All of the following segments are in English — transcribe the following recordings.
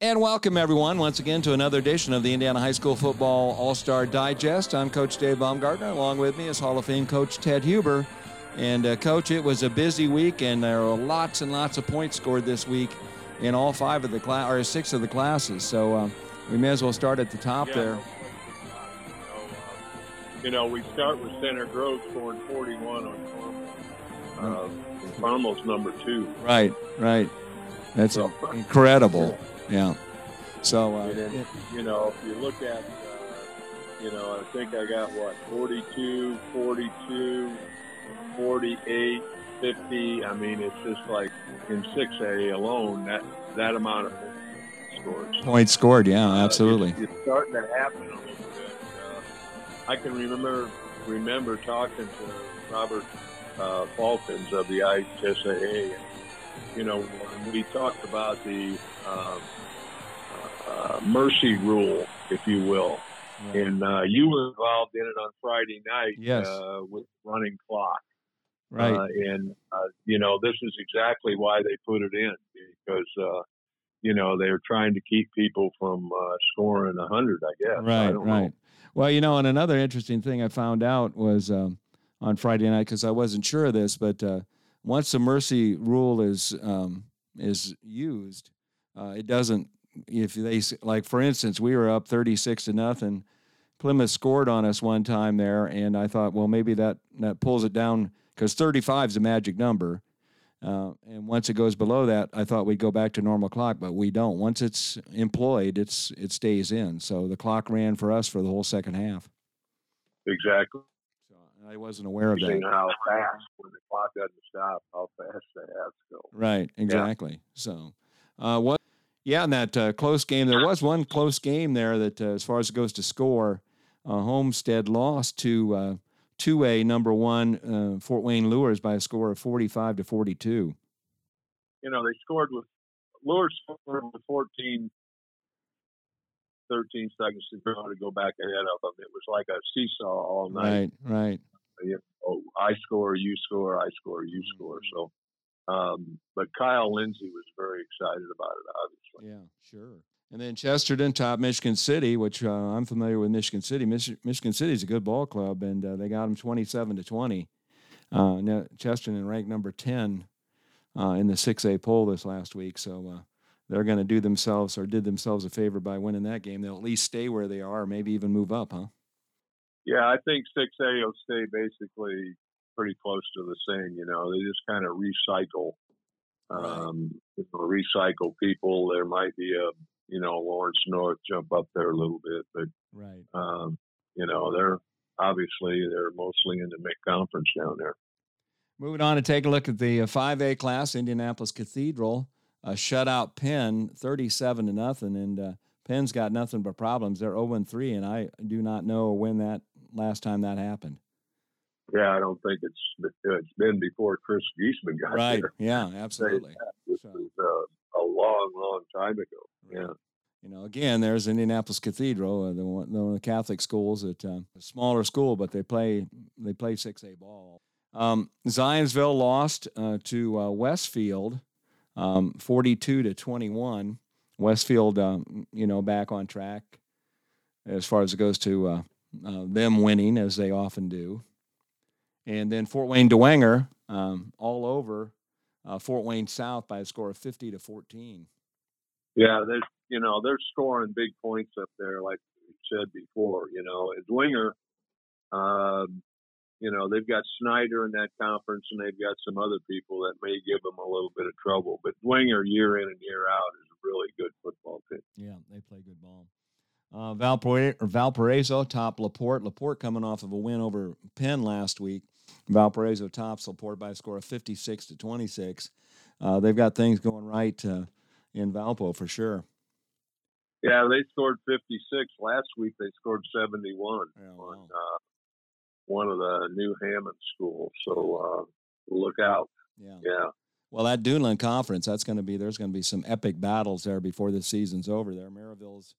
And welcome, everyone, once again to another edition of the Indiana High School Football All Star Digest. I'm Coach Dave Baumgartner. Along with me is Hall of Fame Coach Ted Huber. And, uh, Coach, it was a busy week, and there were lots and lots of points scored this week in all five of the class, or six of the classes. So uh, we may as well start at the top Yeah. there. You know, we start with Center Grove scoring 41 on. Uh, Carmel's number two. Right, right. That's So- incredible. Yeah. So, uh, then, it- you know, if you look at, uh, you know, I think I got what, 42, 42, 48, 50. I mean, it's just like in 6A alone, that, that amount of scores. points scored, yeah, Uh, absolutely. It's, it's starting to happen a little bit. Uh, I can remember remember talking to Robert uh, Faulkens of the IHSAA. And, you know, when we talked about the um, uh, mercy rule, if you will, and uh, you were involved in it on Friday night Yes. uh, with running clock. Right. Uh, and, uh, you know, this is exactly why they put it in because, uh, you know, they're trying to keep people from uh, scoring a 100, I guess. I Right, don't right. Know. Well, you know, and another interesting thing I found out was um, on Friday night because I wasn't sure of this, but uh, once the mercy rule is um, is used, uh, it doesn't. If they like, for instance, we were up thirty-six to nothing. Plymouth scored on us one time there, and I thought, well, maybe that that pulls it down because thirty-five is a magic number. Uh, and once it goes below that, I thought we'd go back to normal clock, but we don't. Once it's employed, it's it stays in. So the clock ran for us for the whole second half. Exactly. So I wasn't aware of that. how fast, when the clock doesn't stop, how fast they have to go. Right, exactly. So, uh, what? Yeah, in that uh, close game, there was one close game there that, uh, as far as it goes to score, uh, Homestead lost to uh, two A number one uh, Fort Wayne Luers by a score of forty-five to forty-two. You know, they scored with, Luer scored with 14, 13 seconds to go to go back ahead of them. It was like a seesaw all night. Right, right. you know, I score, you score, I score, you score. So, um, but Kyle Lindsay was very excited about it, obviously. Yeah, sure. And then Chesterton top Michigan City, which uh, I'm familiar with Michigan City. Mich- Michigan City is a good ball club, and uh, they got them 27 to 20. Uh, now Chesterton ranked number 10 uh, in the 6A poll this last week, so uh, they're going to do themselves or did themselves a favor by winning that game. They'll at least stay where they are, maybe even move up, huh? Yeah, I think 6A will stay basically pretty close to the same. You know, they just kind of recycle, um, you know, recycle people. There might be a, you know, Lawrence North jump up there a little bit, but Right. um, you know, they're obviously they're mostly in the mid conference down there. Moving on to take a look at the uh, 5A class, Indianapolis Cathedral, a shutout Penn, 37 to nothing, and uh, Penn's got nothing but problems. They're 0 3, and I do not know when that last time that happened. Yeah, I don't think it's it's been before Chris Geesaman got Right? there. Yeah, absolutely. This So- is uh, a long, long time ago. Yeah. You know, again, there's Indianapolis Cathedral, uh, the one, one of the Catholic schools. That uh, a smaller school, but they play they play 6A ball. Um, Zionsville lost uh, to uh, Westfield, um, 42 to 21. Westfield, um, you know, back on track as far as it goes to uh, uh, them winning, as they often do. And then Fort Wayne Dwenger um, all over uh, Fort Wayne South by a score of 50 to 14. Yeah, there's you know they're scoring big points up there, like we said before. You know, Dwenger, um, you know they've got Snyder in that conference, and they've got some other people that may give them a little bit of trouble. But Dwenger, year in and year out, is a really good football team. Yeah, they play good ball. Uh, Valparaiso, or Valparaiso top Laporte. Laporte coming off of a win over Penn last week. Valparaiso tops Laporte by a score of 56 to 26. Uh, they've got things going right uh, in Valpo for sure. Yeah, they scored 56 last week. They scored 71 Yeah, on uh, one of the New Hammond schools. So uh, look out. Yeah. Yeah. Well, that Duneland Conference, that's going to be there's going to be some epic battles there before the season's over. There, Merrillville's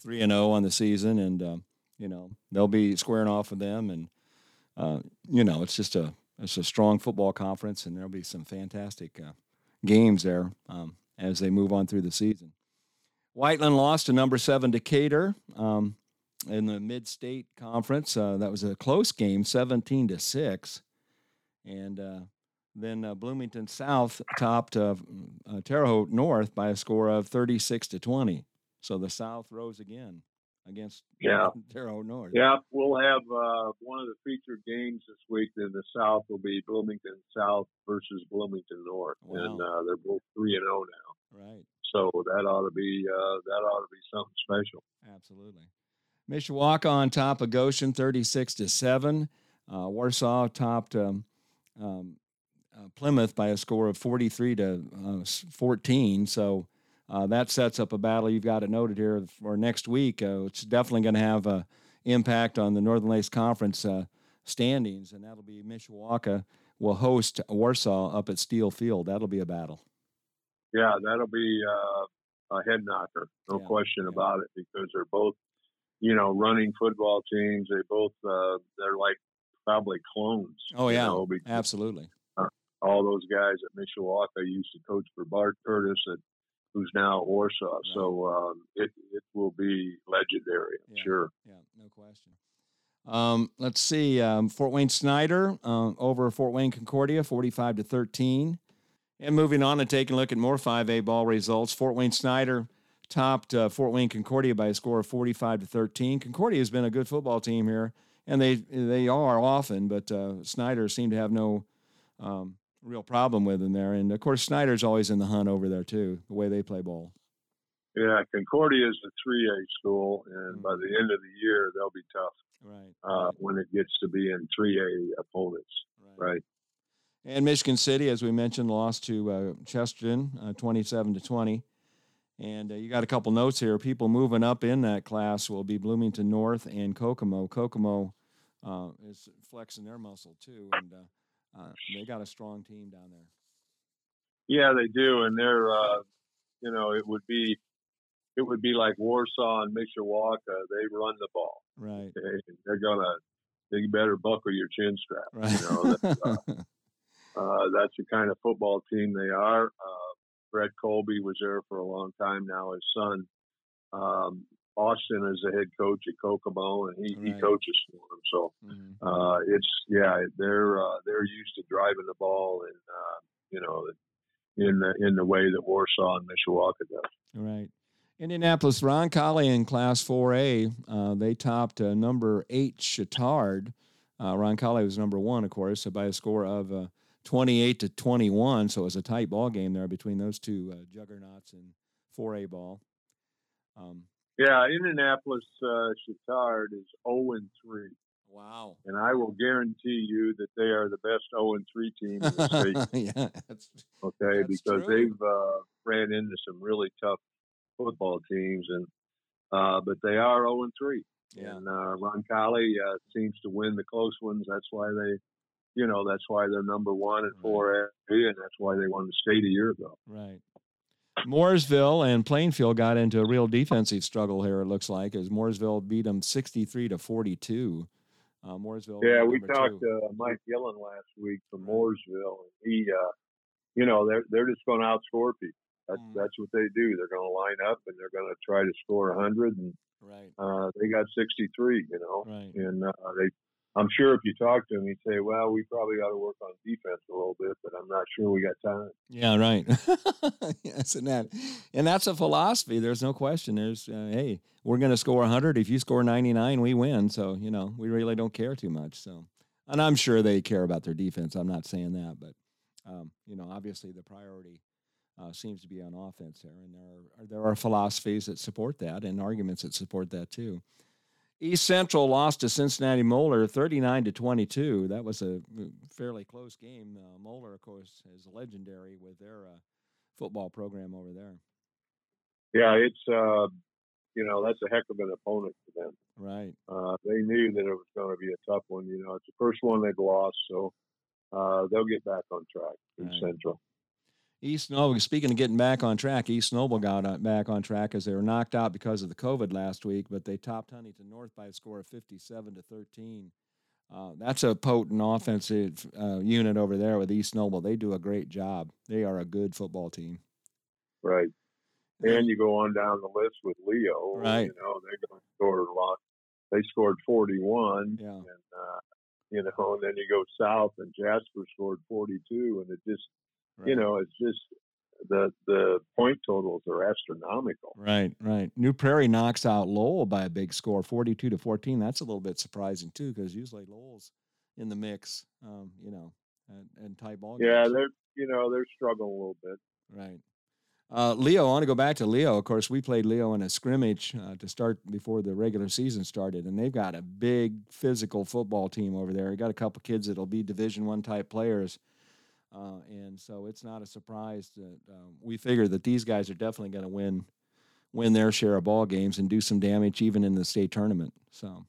three and zero on the season, and um, you know they'll be squaring off with them, and uh, you know it's just a it's a strong football conference, and there'll be some fantastic uh, games there um, as they move on through the season. Whiteland lost to number seven Decatur um, in the Mid-State Conference. Uh, that was a close game, 17 to six, and uh, then uh, Bloomington South topped uh, Terre Haute North by a score of 36 to 20. So the South rose again against yeah. Haute North. Yeah, we'll have uh, one of the featured games this week in the South will be Bloomington South versus Bloomington North, Wow. and uh, they're both three and zero now. Right. So that ought to be uh, that ought to be something special. Absolutely. Mishawaka on top of Goshen, 36 to 7. Uh, Warsaw topped um, um, uh, Plymouth by a score of 43 to uh, 14. So uh, that sets up a battle. You've got it noted here for next week. Uh, it's definitely going to have an impact on the Northern Lakes Conference uh, standings, and that'll be Mishawaka will host Warsaw up at Steel Field. That'll be a battle. Yeah, that'll be uh, a head knocker, no Yeah, question yeah. about it, because they're both, you know, running football teams. They both uh, they're like probably clones. Oh, you yeah. know, because Absolutely. all those guys at Mishawaka used to coach for Bart Curtis, at, who's now Warsaw. So um, it it will be legendary, I'm Yeah. sure. Yeah, no question. Um, let's see. Um, Fort Wayne Snyder um, over Fort Wayne Concordia, 45 to 13. And moving on and taking a look at more 5A ball results. Fort Wayne Snyder topped uh, Fort Wayne Concordia by a score of 45 to 13. Concordia has been a good football team here, and they they are often, but uh, Snyder seemed to have no um, real problem with them there. And of course, Snyder's always in the hunt over there too, the way they play ball. Yeah, Concordia is a 3A school, and by the end of the year, they'll be tough Right. uh, when it gets to be in 3A opponents. Right. And Michigan City, as we mentioned, lost to uh, Chesterton, uh, twenty-seven to twenty. And uh, you got a couple notes here. People moving up in that class will be Bloomington North and Kokomo. Kokomo uh, is flexing their muscle too, and uh, they got a strong team down there. Yeah, they do, and they're, uh, you know, it would be, it would be like Warsaw and Mishawaka. They run the ball. Right. Okay? They're gonna, they better buckle your chin strap. Right. You know, that's, uh, uh, that's the kind of football team they are. Uh, Brett Colby was there for a long time now. His son, um, Austin, is the head coach at Kokomo, and he, he coaches for them. So Mhm. uh, it's yeah, they're uh, they're used to driving the ball, and uh, you know, in the in the way that Warsaw and Mishawaka does. Right. Indianapolis Roncalli in Class 4A, uh, they topped uh, number eight Chatard. Uh, Roncalli was number one, of course, by a score of uh, 28 to 21. So it was a tight ball game there between those two uh, juggernauts in 4A ball. Um, Yeah, Indianapolis uh, Chatard is zero and three, wow. and I will guarantee you that they are the best zero and three team in the state. yeah, that's, okay, That's because true. they've uh, ran into some really tough football teams, and uh, but they are zero and three. yeah, And uh, Roncalli uh, seems to win the close ones. That's why they, you know, that's why they're number one in Right. four A, and that's why they won the state a year ago. right. Mooresville and Plainfield got into a real defensive struggle here. It looks like as Mooresville beat them 63 to 42. Uh, Mooresville. Yeah, we talked to Mike Gillen last week from Mooresville, and he, uh, you know, they're they're just going to outscore people. That's Mm. that's what they do. They're going to line up and they're going to try to score a hundred, and Right. uh, they got sixty three. You know, Right. and uh, they. I'm sure if you talk to him, he'd say, "Well, we probably got to work on defense a little bit, but I'm not sure we got time." Yeah, right. yes, and that, and that's a philosophy. There's no question. There's, uh, hey, we're going to score 100. If you score 99, we win. So you know, we really don't care too much. So, and I'm sure they care about their defense. I'm not saying that, but um, you know, obviously the priority uh, seems to be on offense there, and there are there are philosophies that support that, and arguments that support that too. East Central lost to Cincinnati Moeller 39 to 22. That was a fairly close game. Uh, Moeller, of course, is legendary with their uh, football program over there. Yeah, it's uh, you know that's a heck of an opponent for them. Right. Uh, they knew that it was going to be a tough one. You know, it's the first one they've lost, so uh, they'll get back on track in Right. Central. East Noble, speaking of getting back on track, East Noble got uh, back on track as they were knocked out because of the COVID last week, but they topped Huntington North by a score of 57 to 13. Uh, that's a potent offensive uh, unit over there with East Noble. They do a great job. They are a good football team. Right. And you go on down the list with Leo. Right. You know, they're going to score a lot. They scored 41. Yeah. And, uh, you know, and then you go south and Jasper scored 42. And it just, Right. you know, it's just the the point totals are astronomical. Right, right. New Prairie knocks out Lowell by a big score, forty-two to fourteen. That's a little bit surprising too, because usually Lowell's in the mix, um, you know, and, and tie ball. Yeah, they're you know they're struggling a little bit. right. Uh, Leo, I want to go back to Leo. Of course, we played Leo in a scrimmage uh, to start before the regular season started, and they've got a big physical football team over there. They got a couple kids that'll be Division One type players. Uh, and so it's not a surprise that um, we figure that these guys are definitely going to win win their share of ball games and do some damage even in the state tournament. So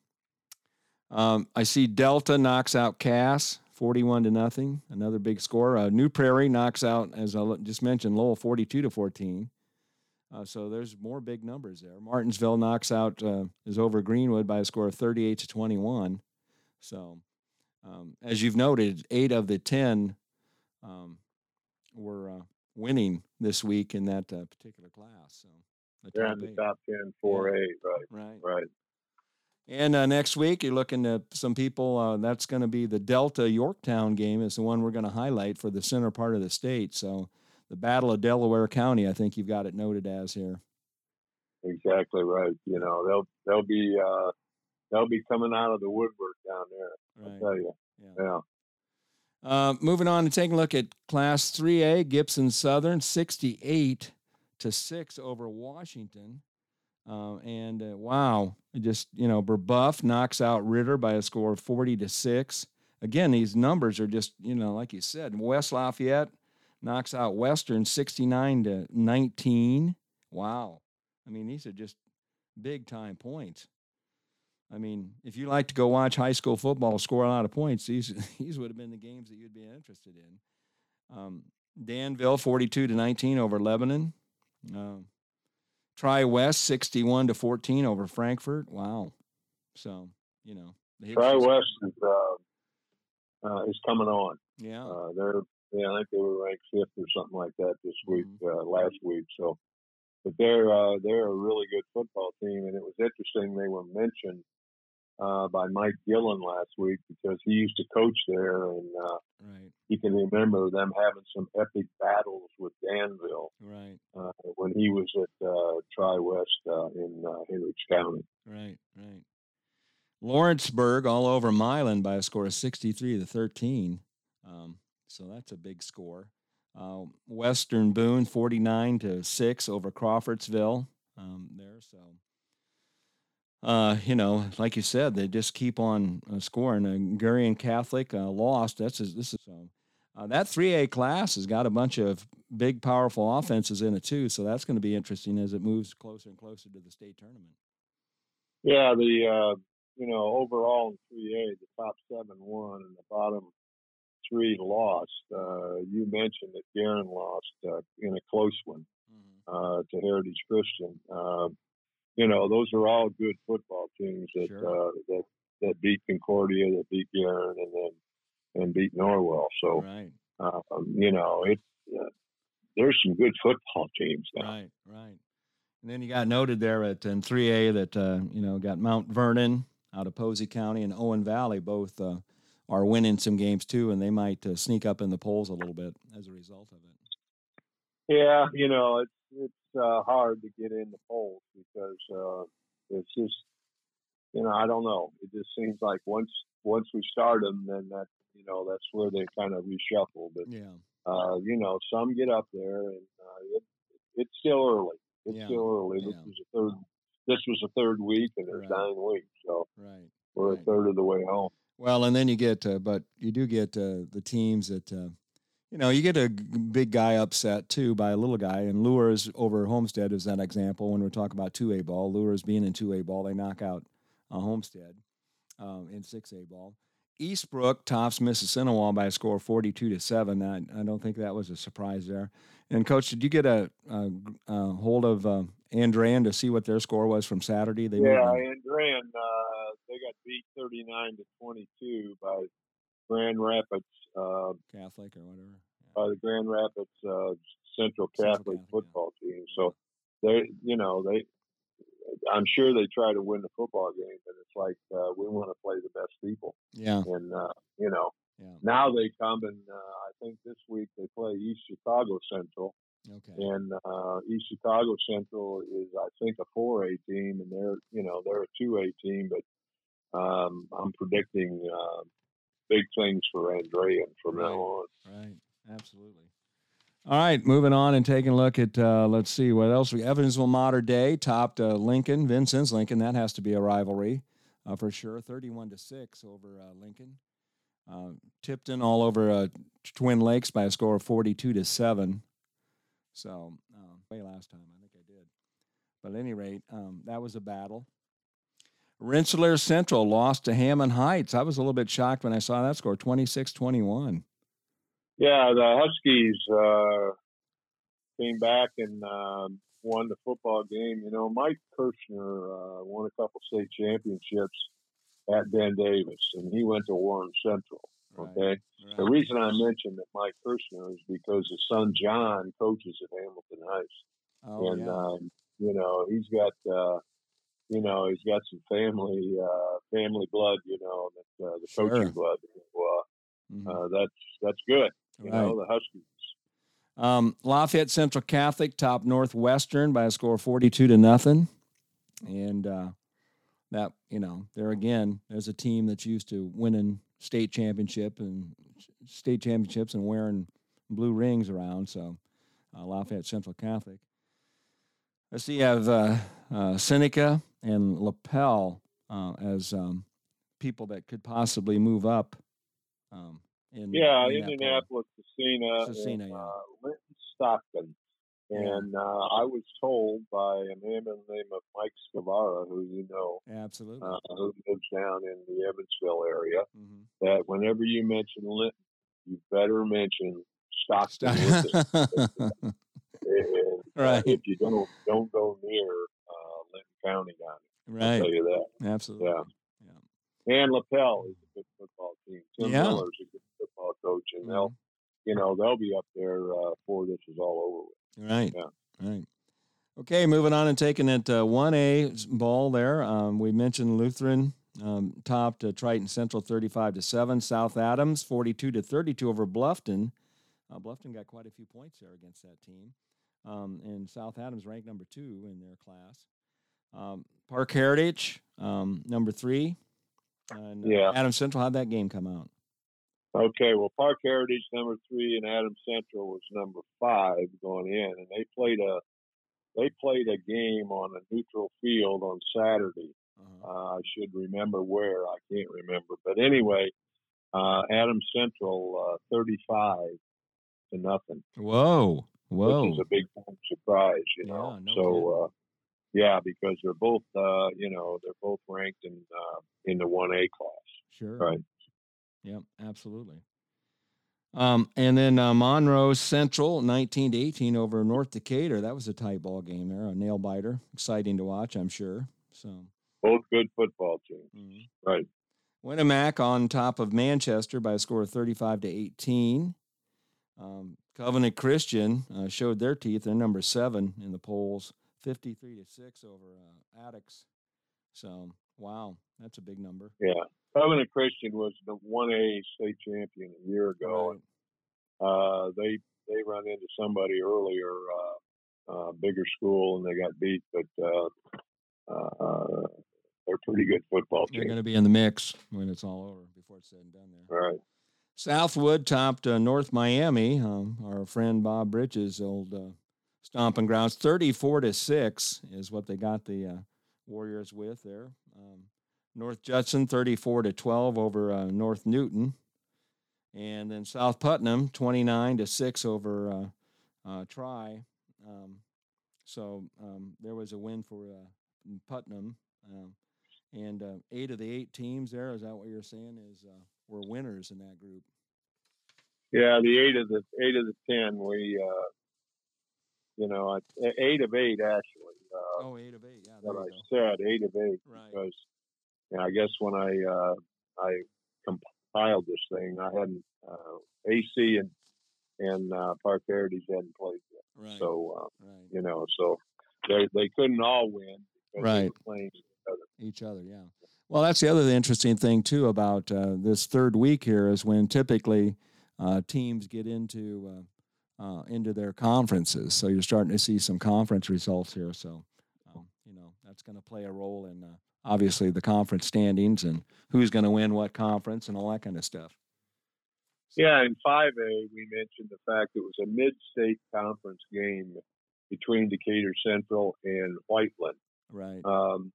um, I see Delta knocks out Cass forty-one to nothing, another big score. Uh, New Prairie knocks out, as I just mentioned, Lowell forty-two to fourteen. Uh, so there's more big numbers there. Martinsville knocks out uh, is over Greenwood by a score of thirty-eight to twenty-one. So um, as you've noted, eight of the ten um, were uh, winning this week in that uh, particular class. So the They're in the top 10, 4A, right, right. right. And uh, next week, you're looking at some people. Uh, that's going to be the Delta Yorktown game. Is the one we're going to highlight for the center part of the state. So the Battle of Delaware County. I think you've got it noted as here. Exactly right. You know they'll they'll be uh, they'll be coming out of the woodwork down there. Right. I tell you, Yeah. yeah. Uh, moving on and taking a look at Class 3A, Gibson Southern 68 to 6 over Washington. Uh, and uh, wow, just, you know, Brebeuf knocks out Ritter by a score of 40 to 6. Again, these numbers are just, you know, like you said, West Lafayette knocks out Western 69 to 19. Wow. I mean, these are just big time points. I mean, if you like to go watch high school football score a lot of points, these these would have been the games that you'd be interested in. Um, Danville forty-two to nineteen over Lebanon. Uh, Tri West sixty-one to fourteen over Frankfort. Wow. So you know, Tri West is uh, uh, is coming on. Yeah. Uh, they're yeah, I think they were ranked fifth or something like that this week, Mm-hmm. uh, last week. So, but they're uh, they're a really good football team, and it was interesting they were mentioned uh, by Mike Gillen last week because he used to coach there, and uh, right. he can remember them having some epic battles with Danville Right. uh, when he was at uh, Tri West uh, in uh, Hendricks County. Right. Right. Lawrenceburg all over Milan by a score of 63 to 13. Um, so that's a big score. Uh, Western Boone 49 to 6 over Crawfordsville um, there. So, uh, you know, like you said, they just keep on uh, scoring. Uh, Guerin Catholic uh, lost. That's a, this is. Uh, that 3A class has got a bunch of big, powerful offenses in it too. So that's going to be interesting as it moves closer and closer to the state tournament. Yeah, the uh, you know overall in three A, the top seven won and the bottom three lost. Uh, you mentioned that Guerin lost uh, in a close one uh, to Heritage Christian. You know, those are all good football teams that Sure. uh, that that beat Concordia, that beat Guerin, and then and beat Norwell. So Right. uh, you know, it uh, there's some good football teams now. Right, right. And then you got noted there at in 3A that uh, you know got Mount Vernon out of Posey County and Owen Valley both uh, are winning some games too, and they might uh, sneak up in the polls a little bit as a result of it. Yeah, you know, it's uh, hard to get in the polls because uh, it's just, you know, I don't know. It just seems like once once we start them, then that you know that's where they kind of reshuffle. But Yeah, uh, you know, some get up there, and uh, it, it's still early. It's Yeah, still early. This yeah. was a third. This was a third week, and there's Right. nine weeks, so right. we're Right. a third of the way home. Well, and then you get, uh, but you do get uh, the teams that, uh, you know, you get a big guy upset too by a little guy. And Luers over Homestead is that example when we're talking about 2A ball. Luers being in 2A ball, they knock out uh, Homestead um, in 6A ball. Eastbrook tops Mississinawa by a score of 42 to 7. I, I don't think that was a surprise there. And, Coach, did you get a hold of uh, Andrean to see what their score was from Saturday? They Yeah. Andrean, uh, they got beat 39 to 22 by Grand Rapids. Uh, Catholic or whatever. by the Grand Rapids uh, Central Central Catholic Catholic, yeah. football team. So they, you know, they. I'm sure they try to win the football game, but it's like uh, we want to play the best people. Yeah. And uh, you know, Yeah. now they come and uh, I think this week they play East Chicago Central, Okay. and uh, East Chicago Central is I think a 4A team, and they're you know they're a 2A team, but um, I'm predicting uh, big things for Andrean from Right. now on. Right. Absolutely. All right, moving on and taking a look at uh, let's see what else we Evansville Mater Dei topped uh, Lincoln, Vincennes Lincoln. That has to be a rivalry uh, for sure. Thirty-one to six over uh, Lincoln. Uh, Tipton all over uh, Twin Lakes by a score of forty-two to seven. So um, way last time I think I did, but at any rate, um, that was a battle. Rensselaer Central lost to Hamilton Heights. I was a little bit shocked when I saw that score, 26-21. Yeah, the Huskies uh, came back and um, won the football game. You know, Mike Kirschner uh, won a couple state championships at Ben Davis, and he went to Warren Central. Right, Okay, the right. reason I mentioned that Mike Kirschner is because his son John coaches at Hamilton Heights, Oh, and yeah. um, you know he's got. Uh, you know, he's got some family, uh, family blood. You know, that uh, the Sure. coaching blood. So, Mhm. uh, uh, that's that's good. You Right. know, the Huskies. Um, Lafayette Central Catholic topped Northwestern by a score of 42 to nothing. And uh, that, you know, there again, there's a team that's used to winning state championship and state championships and wearing blue rings around. So uh, Lafayette Central Catholic. Let's see, you have uh, uh, Scecina and Lapel uh, as um, people that could possibly move up. Um, in, Yeah, in. Indianapolis, Scecina, Scecina, and yeah. uh, Linton Stockton. Yeah. And uh, I was told by a man by the name of Mike Scavara, who you know, Absolutely. uh, who lives down in the Evansville area, Mhm. that whenever you mention Linton, you better mention Stockton with it. And, uh, Right. if you don't, don't go near uh, Linton County down there. I'll right. tell you that. Absolutely. Yeah. Yeah. And Lapel is a good football team. Tim Yeah. Miller's a good football coach, and they'll, you know, they'll be up there uh, before this is all over with. Right. Yeah. Right. Okay, moving on and taking it uh, 1A ball there. Um, we mentioned Lutheran um, topped uh, Triton Central 35 to 7. South Adams 42 to 32 over Bluffton. Uh, Bluffton got quite a few points there against that team. Um, and South Adams ranked number two in their class. Um, Park Heritage, um, number three. And uh, Yeah. Adams Central, how'd that game come out? Okay, well, Park Heritage number three and Adam Central was number five going in, and they played a they played a game on a neutral field on Saturday. Uh-huh. Uh, I should remember where. I can't remember, but anyway, uh, Adams Central uh, thirty-five to nothing. Whoa. Whoa. which is a big surprise, you Yeah, know. no so, uh, yeah, because they're both, uh, you know, they're both ranked in uh, in the one A class. Sure. Right. Yep, absolutely. Um, and then uh, Monroe Central, 19 to 18 over North Decatur. That was a tight ball game there, a nail biter. Exciting to watch, I'm sure. So, Both good football teams. mhm. Right. Winamac on top of Manchester by a score of 35 to 18. Um, Covenant Christian uh, showed their teeth. They're number seven in the polls, 53 to 6 over uh, Attica. So, wow, that's a big number. Yeah. Covenant Christian was the one A state champion a year ago. Right. Uh, they they run into somebody earlier, uh, uh, bigger school, and they got beat. But uh, uh, they're pretty good football team. They're going to be in the mix when it's all over, before it's said and done there. Right. Southwood topped uh, North Miami. Um, our friend Bob Bridges' old uh, stomping grounds, thirty-four to six is what they got the uh, Warriors with there. Um, North Judson, thirty-four to twelve over uh, North Newton, and then South Putnam, twenty-nine to six over uh, uh, Tri. Um, so um, there was a win for uh, Putnam, um, and uh, eight of the eight teams there. Is that what you're saying? Is were winners in that group? Yeah, the eight of the eight of the ten, we, uh, you know, I- eight of eight actually. Uh, Oh, eight of eight. Yeah, that I go. said, eight of eight, Right. because you know, I guess when I uh, I compiled this thing, I hadn't uh, AC and and uh, Park Heritage hadn't played yet, Right. so uh, right. you know, so they they couldn't all win because Right. they were playing each other. each other. Yeah. Well, that's the other interesting thing too about uh, this third week here is when typically uh, teams get into uh, into their conferences. So you're starting to see some conference results here. So um, you know that's going to play a role in uh, obviously the conference standings and who's going to win what conference and all that kind of stuff. Yeah, in 5A, we mentioned the fact it was a mid-state conference game between Decatur Central and Whiteland. Right. Um,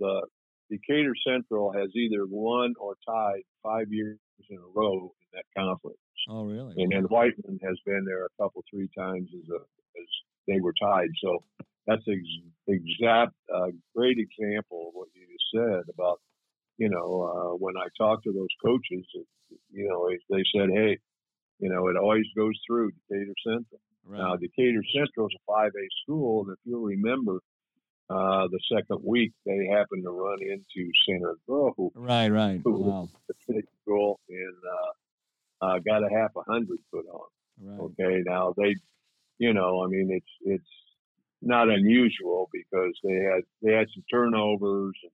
the Decatur Central has either won or tied five years in a row in that conference, oh, really? and then Whiteland has been there a couple, three times as a, as they were tied. So that's ex- exact, uh, great example of what you just said about, you know, uh, when I talked to those coaches, you know, they said, hey, you know, it always goes through Decatur Central. right. Now, Decatur Central is a 5A school, and if you'll remember, uh, the second week they happened to run into Center Grove, right. Right. who- Wow. the state school, and uh, uh, got a half a hundred put on. Right. Okay, now they, you know, I mean, it's it's not unusual because they had they had some turnovers and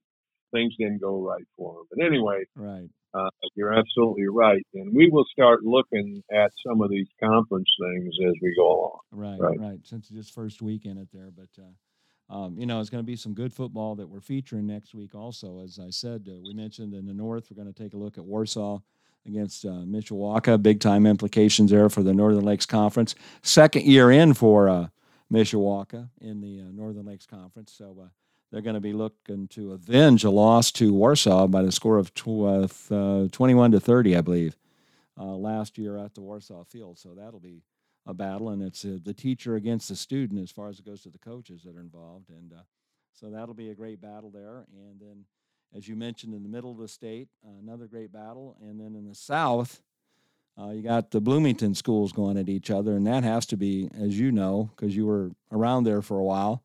things didn't go right for them. But anyway, Right. uh, you're absolutely right, and we will start looking at some of these conference things as we go along. Right, Right. right. Since it's just first week in it there, but uh, um, you know, it's going to be some good football that we're featuring next week. Also, as I said, uh, we mentioned in the north, we're going to take a look at Warsaw against uh, Mishawaka. Big time implications there for the Northern Lakes Conference. Second year in for uh, Mishawaka in the uh, Northern Lakes Conference, so. Uh, they're going to be looking to avenge a loss to Warsaw by the score of tw- uh, uh, 21 to 30, I believe, last year at the Warsaw Field. So that'll be a battle, and it's the teacher against the student as far as it goes to the coaches that are involved, and so that'll be a great battle there. And then, as you mentioned, in the middle of the state, uh, another great battle, and then in the south, uh, you got the Bloomington schools going at each other, and that has to be, as you know, because you were around there for a while.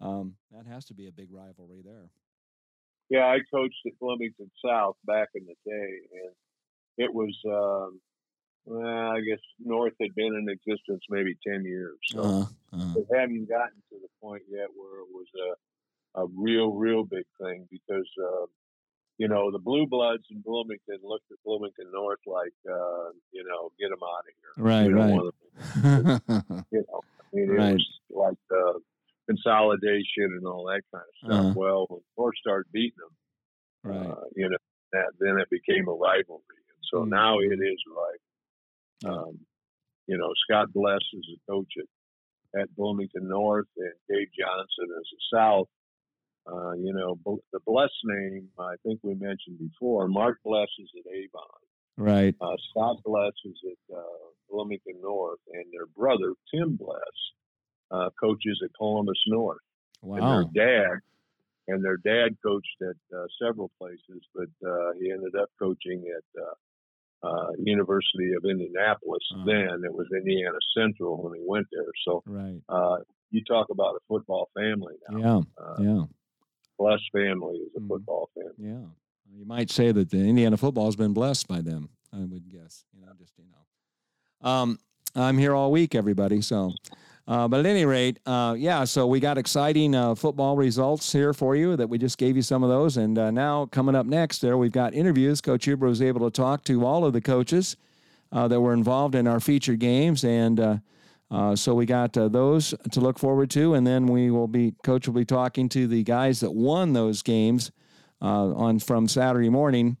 Um, that has to be a big rivalry there. Yeah, I coached at Bloomington South back in the day, and it was, um, well, I guess North had been in existence maybe 10 years. So Uh-huh. uh-huh. it hadn't gotten to the point yet where it was a, a real, real big thing because, uh, you know, the Blue Bloods in Bloomington looked at Bloomington North like, uh, you know, get them out of here. Right, right. you know, I mean, Right. it was like uh, consolidation and all that kind of stuff. Uh-huh. Well, when North started beating them, right. uh, you know, that then it became a rivalry. And so Mm. now it is like, Um, you know, Scott Bless is a coach at, at Bloomington North and Dave Johnson is at South. Uh, you know, the Bless name, I think we mentioned before, Mark Bless is at Avon. Right. Uh, Scott Bless is at uh, Bloomington North, and their brother, Tim Bless, uh, coaches at Columbus North Wow. and their dad and their dad coached at uh, several places, but uh, he ended up coaching at uh, uh, University of Indianapolis. Uh-huh. Then it was Indiana Central when he went there. So Right. uh, you talk about a football family now. Yeah. Uh, Yeah. Bless family is a Mhm. football fan. Yeah. You might say that the Indiana football has been blessed by them. I would guess. You know, just you know. Um, I'm here all week, everybody. So, uh, but at any rate, uh, yeah. So we got exciting uh, football results here for you that we just gave you some of those, and uh, now coming up next, there we've got interviews. Coach Huber was able to talk to all of the coaches uh, that were involved in our featured games, and uh, so we got uh, those to look forward to, and then we will be coach will be talking to the guys that won those games uh, on from Saturday morning,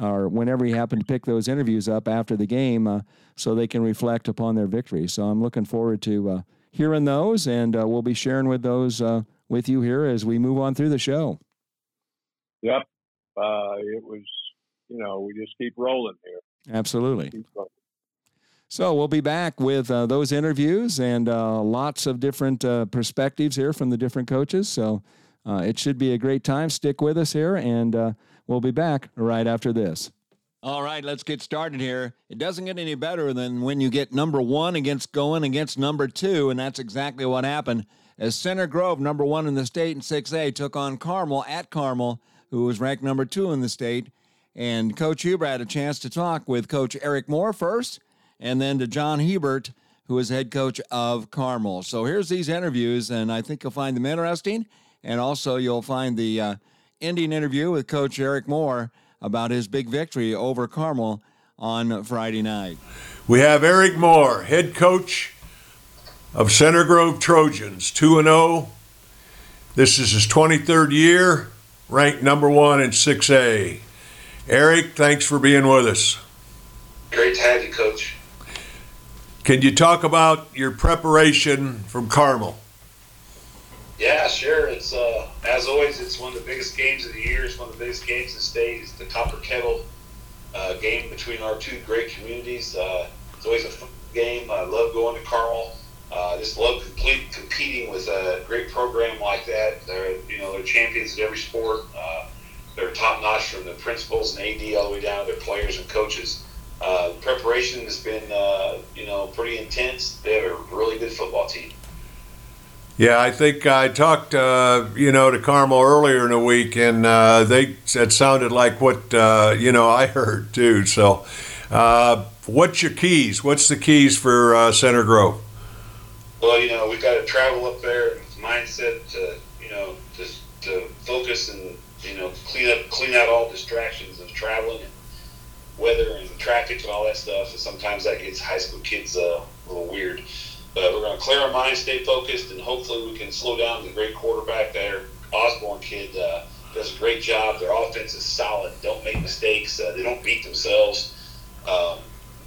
or whenever he happened to pick those interviews up after the game, uh, so they can reflect upon their victory. So I'm looking forward to uh, hearing those, and uh, we'll be sharing with those uh, with you here as we move on through the show. Yep. Uh, it was, you know, we just keep rolling here. Absolutely. Keep rolling. So we'll be back with uh, those interviews and uh, lots of different uh, perspectives here from the different coaches. So uh, it should be a great time. Stick with us here, and uh, we'll be back right after this. All right, let's get started here. It doesn't get any better than when you get number one against going against number two, and that's exactly what happened. As Center Grove, number one in the state in 6A, took on Carmel at Carmel, who was ranked number two in the state. And Coach Huber had a chance to talk with Coach Eric Moore first, and then to John Hebert, who is head coach of Carmel. So here's these interviews, and I think you'll find them interesting. And also, you'll find the uh, ending interview with Coach Eric Moore about his big victory over Carmel on Friday night. We have Eric Moore, head coach of Center Grove Trojans, 2 0. This is his 23rd year, ranked number one in 6A. Eric, thanks for being with us. Great to have you, Coach. Can you talk about your preparation from Carmel? Yeah, sure. It's uh, as always, it's one of the biggest games of the year. It's one of the biggest games in state. It's the Copper Kettle uh, game between our two great communities. Uh, it's always a fun game. I love going to Carmel. Uh, just love complete competing with a great program like that. They're you know they're champions at every sport. Uh, they're top notch from the principals and AD all the way down to their players and coaches. Uh, preparation has been uh, you know pretty intense. They have a really good football team. Yeah, I think I talked, uh, you know, to Carmel earlier in the week, and uh, they it sounded like what uh, you know I heard too. So, uh, what's your keys? What's the keys for uh, Center Grove? Well, you know, we've got to travel up there. Mindset to you know just to focus and you know clean up, clean out all distractions of traveling and weather and traffic and all that stuff. And sometimes that gets high school kids uh, a little weird. But we're going to clear our minds, stay focused, and hopefully we can slow down the great quarterback there. Osborne kid uh, does a great job. Their offense is solid. Don't make mistakes. Uh, they don't beat themselves. Um,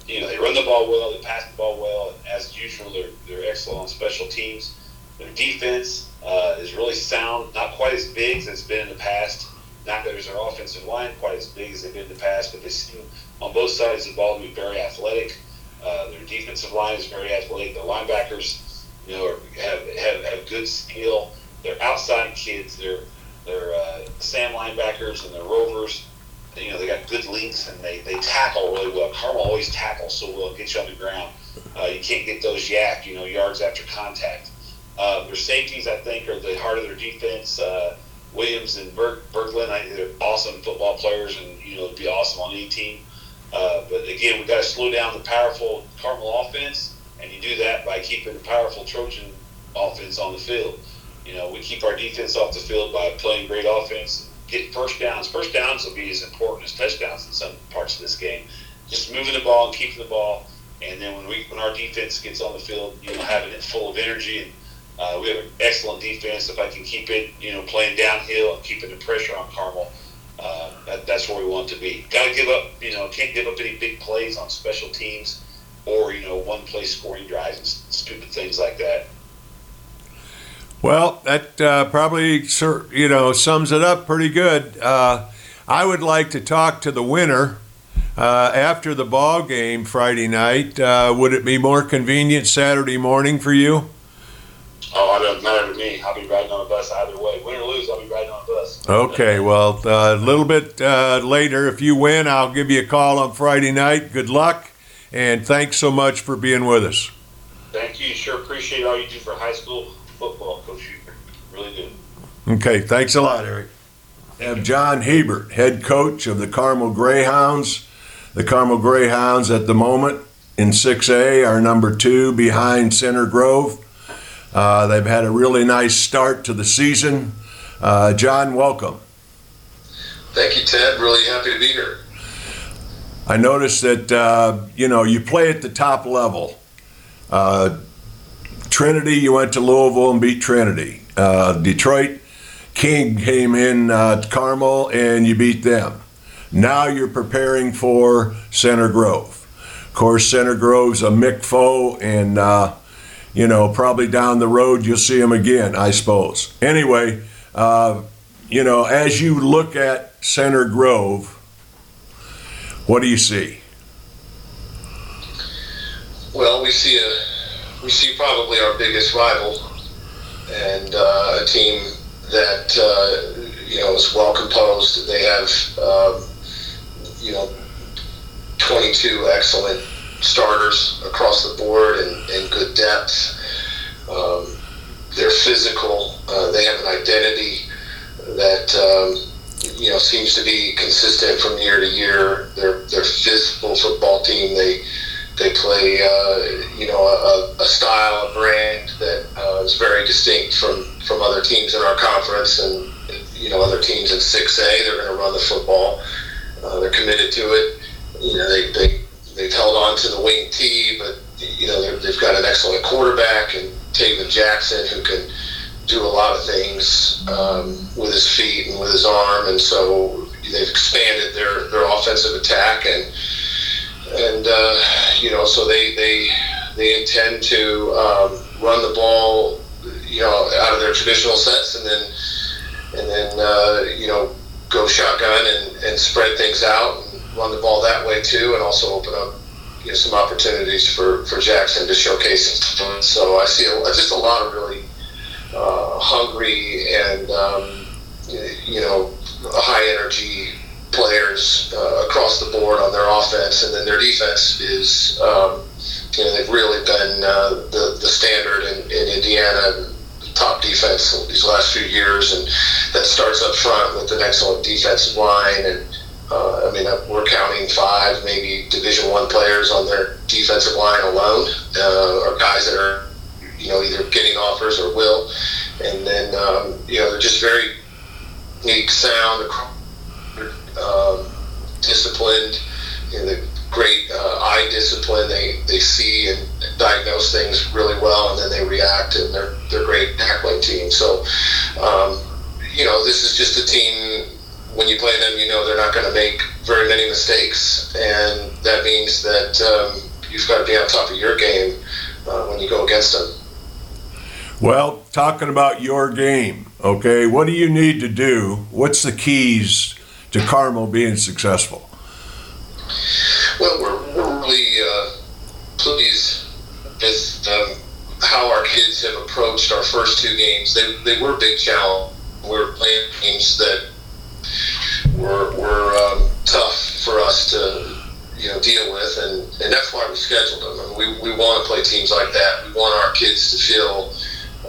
you know, they run the ball well. They pass the ball well. As usual, they're, they're excellent on special teams. Their defense uh, is really sound. Not quite as big as it's been in the past. Not that their offensive line quite as big as they've been in the past, but they seem on both sides of the ball to be very athletic. Uh, their defensive line is very athletic. Their linebackers, you know, have, have, have good skill. They're outside kids. They're they're uh, Sam linebackers and they're rovers. You know, they got good links and they, they tackle really well. Carmel always tackles so well, get you on the ground. Uh, you can't get those YAC, you know, yards after contact. Uh, their safeties, I think, are the heart of their defense. Uh, Williams and Berg, Berglund. I, they're awesome football players and, you know, it'd be awesome on any team. Uh, but again, we've got to slow down the powerful Carmel offense, and you do that by keeping the powerful Trojan offense on the field. You know, we keep our defense off the field by playing great offense, getting first downs. First downs will be as important as touchdowns in some parts of this game. Just moving the ball and keeping the ball, and then when we when our defense gets on the field, you know, having it full of energy and uh, we have an excellent defense. If I can keep it, you know, playing downhill and keeping the pressure on Carmel, uh, that, that's where we want to be. Got to give up, you know, can't give up any big plays on special teams or, you know, one play scoring drives and stupid things like that. Well, that uh, probably, you know, sums it up pretty good. Uh, I would like to talk to the winner uh, after the ball game Friday night. Uh, would it be more convenient Saturday morning for you? Oh, it doesn't matter to me. I'll be riding on a bus either way. Win or lose, I'll be riding on a bus. Okay, well, uh, a little bit uh, later, if you win, I'll give you a call on Friday night. Good luck, and thanks so much for being with us. Thank you. Sure appreciate all you do for high school football, Coach. Really do. Okay, thanks a lot, Eric. Have John Hebert, head coach of the Carmel Greyhounds. The Carmel Greyhounds at the moment in 6A are number two behind Center Grove. Uh, they've had a really nice start to the season. Uh, John, welcome. Thank you, Ted. Really happy to be here. I noticed that uh, you know you play at the top level. Uh, Trinity, you went to Louisville and beat Trinity. Uh, Detroit King came in uh, Carmel and you beat them. Now you're preparing for Center Grove. Of course, Center Grove's a MIC foe, and you know, probably down the road you'll see them again, I suppose. Anyway, uh, you know, as you look at Center Grove, what do you see? Well, we see a we see probably our biggest rival, and uh, a team that uh, you know is well composed. They have um, you know 22 excellent starters across the board and, and good depth. Um, they're physical. Uh, they have an identity that um, you know seems to be consistent from year to year. They're they're physical football team. They they play, uh, you know, a, a, style, a brand that uh, is very distinct from, from other teams in our conference and, you know, other teams in 6A. They're going to run the football. Uh, they're committed to it. You know, they, they, they've held on to the wing T, but, you know, they've got an excellent quarterback and Tayven Jackson who can do a lot of things um, with his feet and with his arm. And so they've expanded their, their offensive attack and, and uh, you know, so they they they intend to um, run the ball, you know, out of their traditional sets, and then and then uh, you know go shotgun and, and spread things out and run the ball that way too, and also open up you know some opportunities for, for Jackson to showcase. So I see a, just a lot of really uh, hungry and um, you know high energy players uh, across the board on their offense, and then their defense is, um, you know, they've really been uh, the the standard in, in Indiana, top defense these last few years, and that starts up front with an excellent defensive line and. Uh, I mean, we're counting five, maybe Division One players on their defensive line alone, uh, or guys that are, you know, either getting offers or will. And then, um, you know, they're just very unique sound um, disciplined, you know, great uh, eye discipline. They, they see and diagnose things really well, and then they react, and they're they're great tackling team. So, um, you know, this is just a team. When you play them, you know they're not going to make very many mistakes, and that means that um, you've got to be on top of your game uh, when you go against them. Well, talking about your game, okay, what do you need to do? What's the keys to Carmel being successful? Well, we're, we're really uh, pleased with um, how our kids have approached our first two games. They, they were big challenge. We we're playing games that were, were um, tough for us to you know deal with, and, and that's why we scheduled them. And we, we want to play teams like that. We want our kids to feel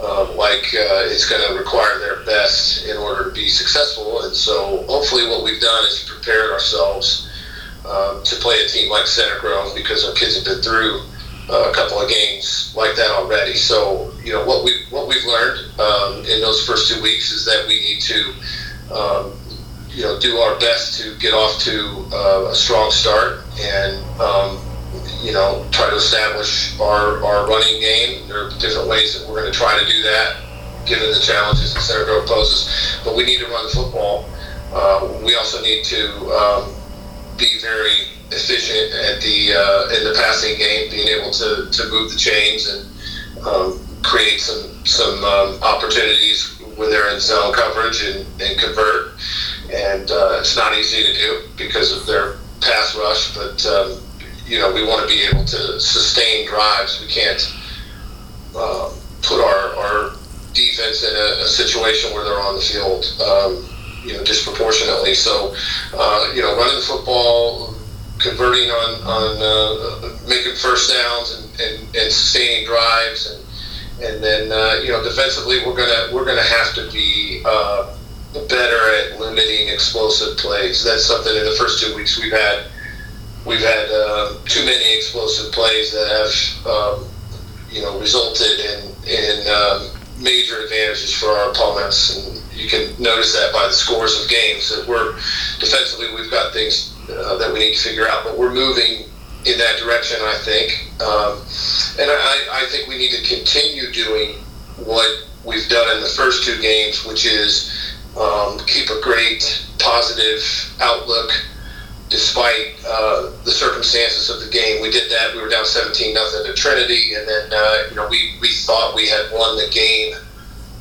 um, like uh, it's going to require their best in order to be successful. And so, hopefully, what we've done is prepared ourselves um, to play a team like Center Grove because our kids have been through uh, a couple of games like that already. So, you know, what we what we've learned um, in those first two weeks is that we need to. Um, you know, do our best to get off to uh, a strong start and um, you know, try to establish our, our running game. There are different ways that we're going to try to do that, given the challenges that Center Grove poses. But we need to run the football. Uh, we also need to um, be very efficient at the uh, in the passing game, being able to, to move the chains and um, create some some um, opportunities with their in zone coverage and, and convert. And uh, it's not easy to do because of their pass rush, but um, you know, we want to be able to sustain drives. We can't um, put our, our defense in a, a, situation where they're on the field, um, you know, disproportionately. So, uh, you know, running the football, converting on, on uh, making first downs and, and, and sustaining drives and and then uh, you know defensively we're gonna we're gonna have to be uh, better at limiting explosive plays. That's something in the first two weeks we've had we've had uh, too many explosive plays that have, um, you know, resulted in in um, major advantages for our opponents, and you can notice that by the scores of games that we're defensively we've got things uh, that we need to figure out, but we're moving in that direction, I think, um, and I, I think we need to continue doing what we've done in the first two games, which is um, keep a great positive outlook despite uh, the circumstances of the game. We did that. We were down 17 nothing to Trinity, and then uh, you know we, we thought we had won the game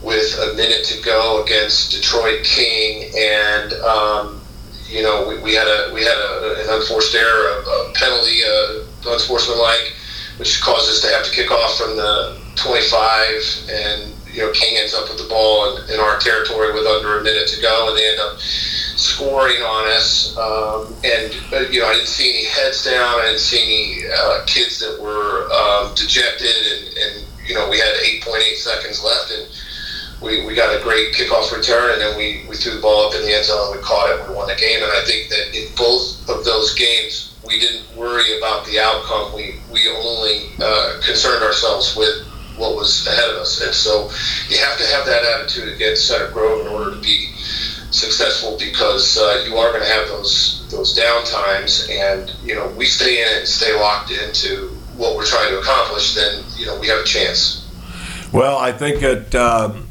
with a minute to go against Detroit King, and um, you know we, we had a we had a, an unforced error, a, a penalty, uh, unsportsmanlike, which caused us to have to kick off from the 25, and you know King ends up with the ball in, in our territory with under a minute to go, and they end up scoring on us. Um, and, you know, I didn't see any heads down. I didn't see any uh, kids that were um, dejected. And, and, you know, we had 8.8 seconds left. And we, we got a great kickoff return, and then we, we threw the ball up in the end zone. And we caught it. And we won the game, and I think that in both of those games, we didn't worry about the outcome. We we only uh, concerned ourselves with what was ahead of us, and so you have to have that attitude against Center Grove in order to be successful because uh, you are going to have those those down times, and you know we stay in it and stay locked into what we're trying to accomplish. Then you know we have a chance. Well, I think that. Um,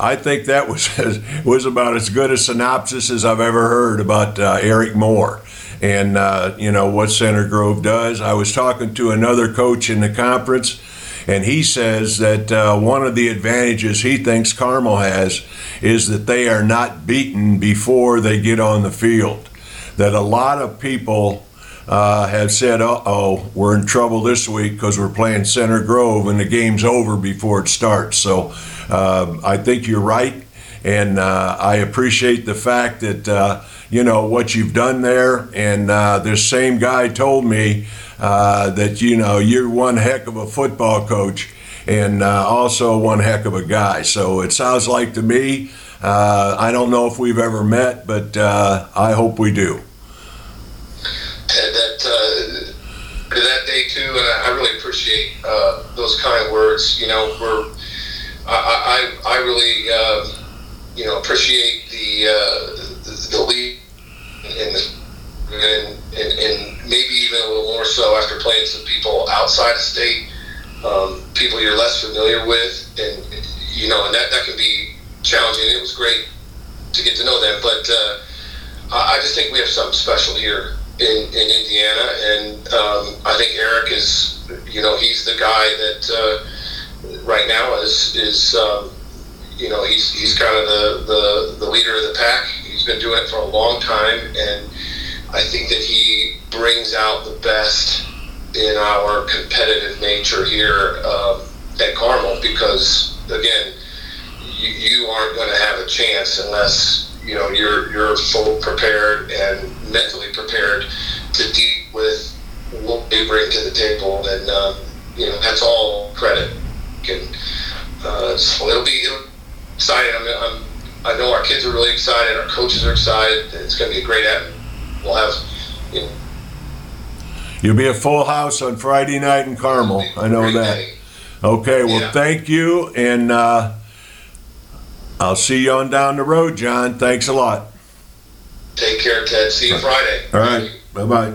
I think that was was about as good a synopsis as I've ever heard about uh, Eric Moore and uh, you know what Center Grove does. I was talking to another coach in the conference, and he says that uh, one of the advantages he thinks Carmel has is that they are not beaten before they get on the field. That a lot of people uh, have said, "Uh oh, we're in trouble this week because we're playing Center Grove and the game's over before it starts." So uh, I think you're right, and uh, I appreciate the fact that uh, you know what you've done there. And uh, this same guy told me uh, that you know you're one heck of a football coach and uh, also one heck of a guy. So it sounds like to me. I don't know if we've ever met, but I hope we do. And that that day too, and I, really appreciate those kind words. You know, we're I I, I really uh, you know appreciate the uh, the, the lead and, and, and maybe even a little more so after playing some people outside of state, um, people you're less familiar with, and you know, and that that can be challenging. It was great to get to know them, but uh, I, I just think we have something special here in, in Indiana, and um, I think Eric is, you know, he's the guy that uh, right now is is um, you know he's he's kind of the, the the leader of the pack. He's been doing it for a long time, and I think that he brings out the best in our competitive nature here um, at Carmel because again, you, you aren't going to have a chance unless you know you're you're full prepared and mentally prepared to deal with what they bring to the table, and um, you know that's all credit. And uh, so it'll be it'll exciting. I'm, I'm, I know our kids are really excited. Our coaches are excited. It's going to be a great atmosphere. We'll have you know, You'll be a full house on Friday night in Carmel. I know that. Okay, well, Yeah. thank you, and uh, I'll see you on down the road, John. Thanks a lot. Take care, Ted. See you Friday. All right, bye bye.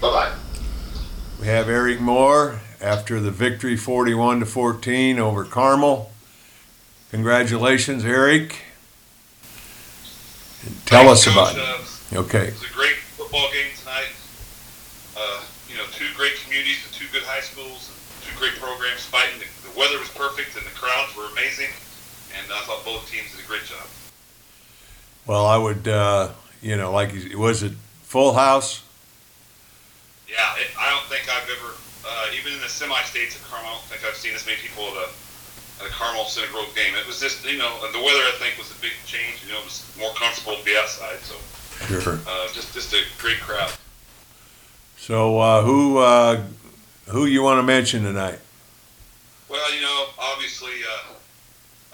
Bye bye. We have Eric Moore after the victory 41 to 14 over Carmel. Congratulations, Eric. Tell us Thanks, about Coach. it. Uh, Okay. It was a great football game tonight. Uh, you know, two great communities and two good high schools and two great programs fighting. The, the weather was perfect and the crowds were amazing. And I thought both teams did a great job. Well, I would, uh, you know, like, was it full house? Yeah, it, I don't think I've ever, uh, even in the semi-states of Carmel, I don't think I've seen this many people at a, at a Carmel Center Grove game. It was just, you know, the weather I think was a big change. You know, it was more comfortable to be outside. So Sure. uh, just just a great crowd. So, uh, who, uh, who you want to mention tonight? Well, you know, obviously, uh,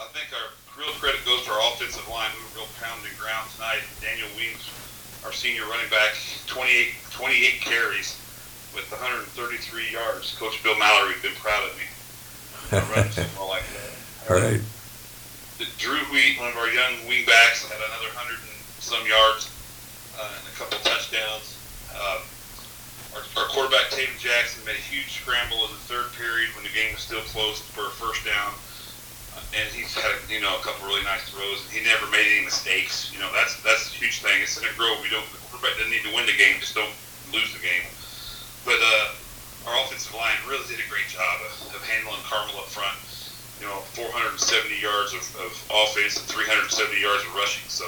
I think our real credit goes to our offensive line. We were real pounding ground tonight. Daniel Weems, our senior running back, 28, 28 carries with 133 yards. Coach Bill Mallory been proud of me. like that. All right. Drew Wheat, one of our young wing backs, had another 100 and some yards uh, and a couple touchdowns. Um, our, our quarterback, Tayven Jackson, made a huge scramble in the third period when the game was still close for a first down. Uh, and he's had, you know, a couple really nice throws. He never made any mistakes. You know, that's that's a huge thing. At Center Grove, we don't, the quarterback doesn't need to win the game, just don't lose the game. But uh, our offensive line really did a great job of, of handling Carmel up front. You know, 470 yards of, of offense and 370 yards of rushing. So,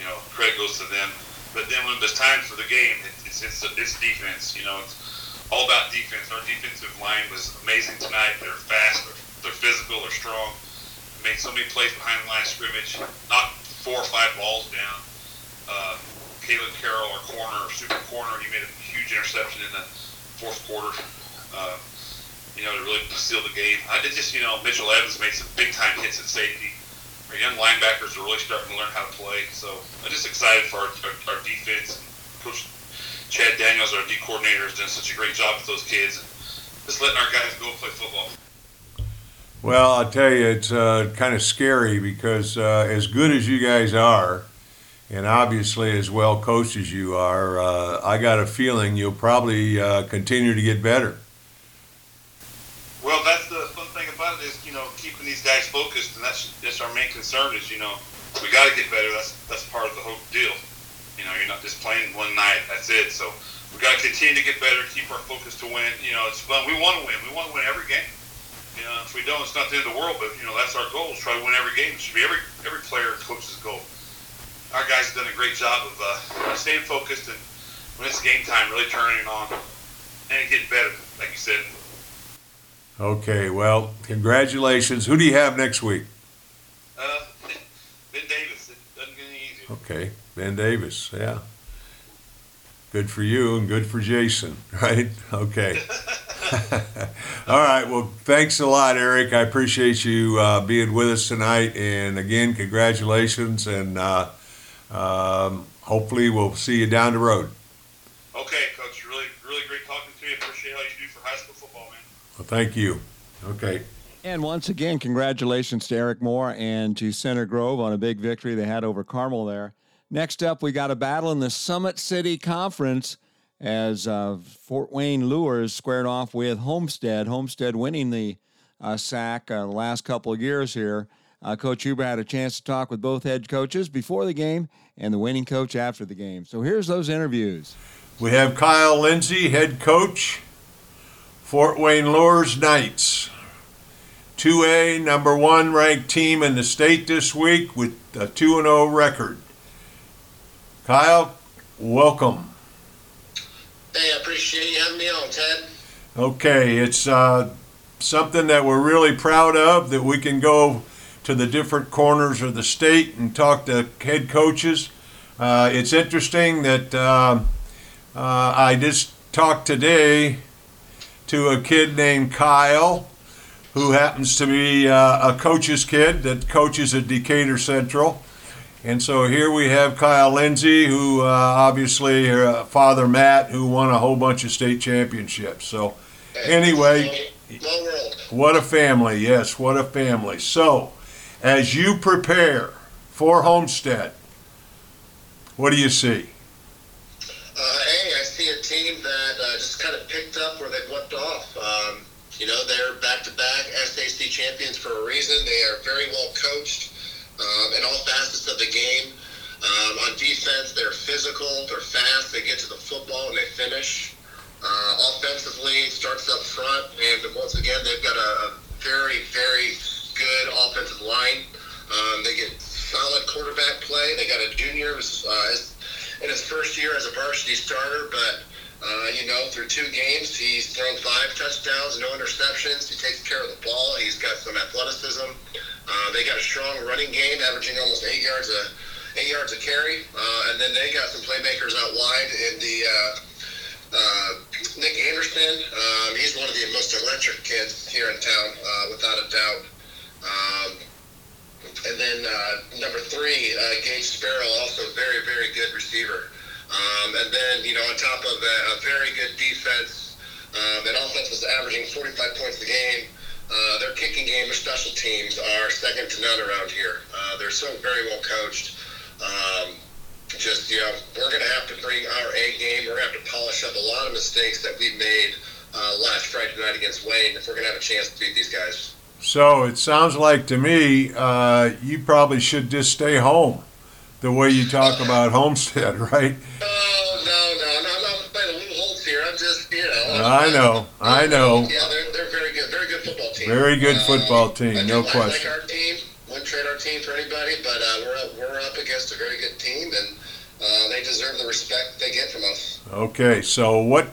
you know, credit goes to them. But then when it's time for the game, it, it's, it's it's defense. You know, it's all about defense. Our defensive line was amazing tonight. They're fast, they're, they're physical, they're strong. Made so many plays behind the line of scrimmage, knocked four or five balls down. Uh, Caleb Carroll, our corner, super corner, he made a huge interception in the fourth quarter. Uh, you know, to really seal the game. I did just, you know, Mitchell Evans made some big time hits at safety. Our young linebackers are really starting to learn how to play. So I'm just excited for our, our, our defense. Coach Chad Daniels, our D coordinator, has done such a great job with those kids. Just letting our guys go play football. Well, I'll tell you, it's uh, kind of scary because uh, as good as you guys are, and obviously as well coached as you are, uh, I got a feeling you'll probably uh, continue to get better. Well, that's the fun thing about it is you know keeping these guys focused, and that's that's our main concern. Is you know we got to get better. That's that's part of the whole deal. You know, you're not just playing one night. That's it. So we got to continue to get better, keep our focus to win. You know, it's fun. We want to win. We want to win every game. You know, if we don't, it's not the end of the world. But you know, that's our goal: is try to win every game. It should be every every player and coach's goal. Our guys have done a great job of uh, staying focused and when it's game time, really turning it on and getting better, like you said. Okay, well, congratulations. Who do you have next week? Uh, Ben Davis. It doesn't get any easier. Okay, Ben Davis. Yeah. Good for you and good for Jason, right? Okay. All right. Well, thanks a lot, Eric. I appreciate you uh, being with us tonight. And again, congratulations. And uh, um, hopefully, we'll see you down the road. Okay, Coach. Really, really great talking to you. Appreciate how you do for high school football, man. Well, thank you. Okay. And once again, congratulations to Eric Moore and to Center Grove on a big victory they had over Carmel there. Next up, we got a battle in the Summit City Conference as uh, Fort Wayne Luers squared off with Homestead. Homestead winning the uh, SAC uh, the last couple of years here. Uh, coach Huber had a chance to talk with both head coaches before the game and the winning coach after the game. So here's those interviews. We have Kyle Lindsay, head coach, Fort Wayne Luers Knights. 2A, number one ranked team in the state this week with a 2 0 record. Kyle, welcome. Hey, I appreciate you having me on, Ted. Okay, it's uh, something that we're really proud of that we can go to the different corners of the state and talk to head coaches. Uh, it's interesting that uh, uh, I just talked today to a kid named Kyle who happens to be uh, a coach's kid that coaches at Decatur Central. And so here we have Kyle Lindsay, who uh, obviously, uh, Father Matt, who won a whole bunch of state championships. So, anyway, what a family. Yes, what a family. So, as you prepare for Homestead, what do you see? Uh, hey, I see a team that uh, just kind of picked up where they've left off. Um, you know, they're back-to-back SAC champions for a reason. They are very well coached um, in all facets of the game. Um, on defense, they're physical, they're fast, they get to the football and they finish. Uh, offensively, starts up front, and once again, they've got a, a very, very good offensive line. Um, they get solid quarterback play. They got a junior uh, in his first year as a varsity starter, but uh, you know, through two games, he's thrown five touchdowns, no interceptions. He takes care of the ball. He's got some athleticism. Uh, they got a strong running game, averaging almost eight yards a eight yards a carry, uh, and then they got some playmakers out wide in the. Uh, uh, Nick Anderson, um, he's one of the most electric kids here in town, uh, without a doubt. Um, and then uh, number three, uh, Gage Sparrow, also very, very good receiver. Um, and then, you know, on top of a, a very good defense, um, that offense was averaging 45 points a game. Uh, their kicking game, their special teams are second to none around here. Uh, they're so very well coached. Um, just, you know, we're going to have to bring our A game. We're going to have to polish up a lot of mistakes that we made uh, last Friday night against Wayne if we're going to have a chance to beat these guys. So it sounds like to me uh, you probably should just stay home, the way you talk about Homestead, right? Oh, no, no, no, I'm not playing the loopholes here. I'm just, you know. I know, I know. Yeah, they're, they're very good. Very good football team. Very good Uh, football team, I no like- question. like our team. Wouldn't trade our team for anybody, but uh, we're, up, we're up against a very good team, and uh, they deserve the respect they get from us. Okay, so what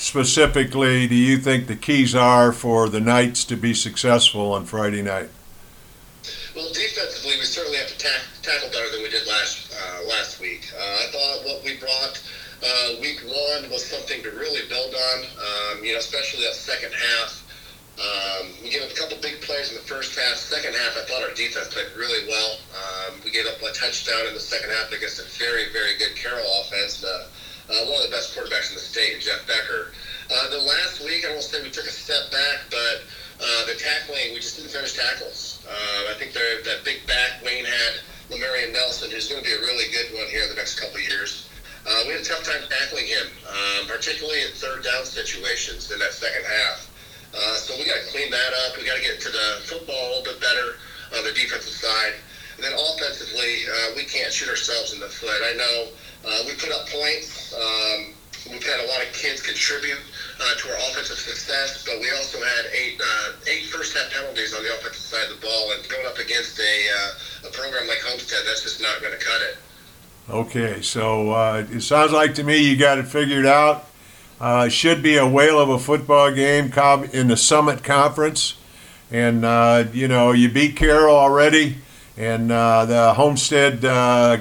specifically do you think the keys are for the Knights to be successful on Friday night? Well, defensively, we certainly have to tack, tackle better than we did last uh, last week. Uh, I thought what we brought uh, week one was something to really build on. Um, you know, especially that second half. Um, we gave up a couple big plays in the first half. Second half, I thought our defense played really well. Um, we gave up a touchdown in the second half against a very, very good Carroll offense. Uh, uh, one of the best quarterbacks in the state, Jeff Becker. Uh, the last week, I won't say we took a step back, but uh, the tackling, we just didn't finish tackles. Uh, I think that big back Wayne had, Lamarian Nelson, who's going to be a really good one here in the next couple of years. Uh, we had a tough time tackling him, um, particularly in third down situations in that second half. Uh, so we got to clean that up. We got to get to the football a little bit better on the defensive side. And then offensively, uh, we can't shoot ourselves in the foot. I know uh, we put up points. Um, we've had a lot of kids contribute uh, to our offensive success, but we also had eight uh, eight first half penalties on the offensive side of the ball, and going up against a, uh, a program like Homestead, that's just not going to cut it. Okay, so uh, it sounds like to me you got it figured out. Uh, should be a whale of a football game in the Summit Conference. And, uh, you know, you beat Carroll already, and the Homestead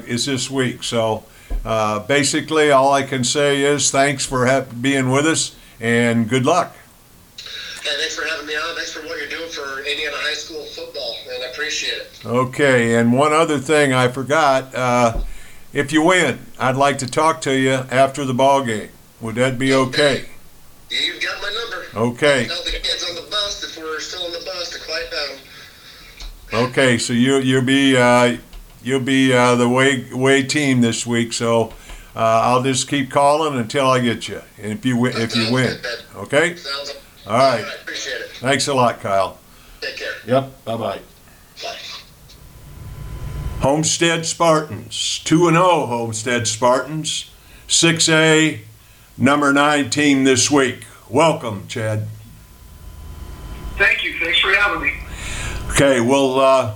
is this week. So uh, basically, all I can say is thanks for ha- being with us and good luck. Hey, thanks for having me on. Thanks for what you're doing for Indiana high school football, and I appreciate it. Okay, and one other thing I forgot. Uh, if you win, I'd like to talk to you after the ball game. Would that be okay? You've got my number. Okay. Tell the kids on the bus if we're still on the bus to quiet down. Okay, so you you'll be uh, you'll be uh, the way way team this week. So uh, I'll just keep calling until I get you. And if you win, if you win, okay. Sounds all right. Appreciate it. Thanks a lot, Kyle. Take care. Yep. Bye bye. Bye. Homestead Spartans, 2 and 0 Homestead Spartans, 6A number nine team this week. Welcome, Chad. Thank you. Thanks for having me. Okay, we'll uh,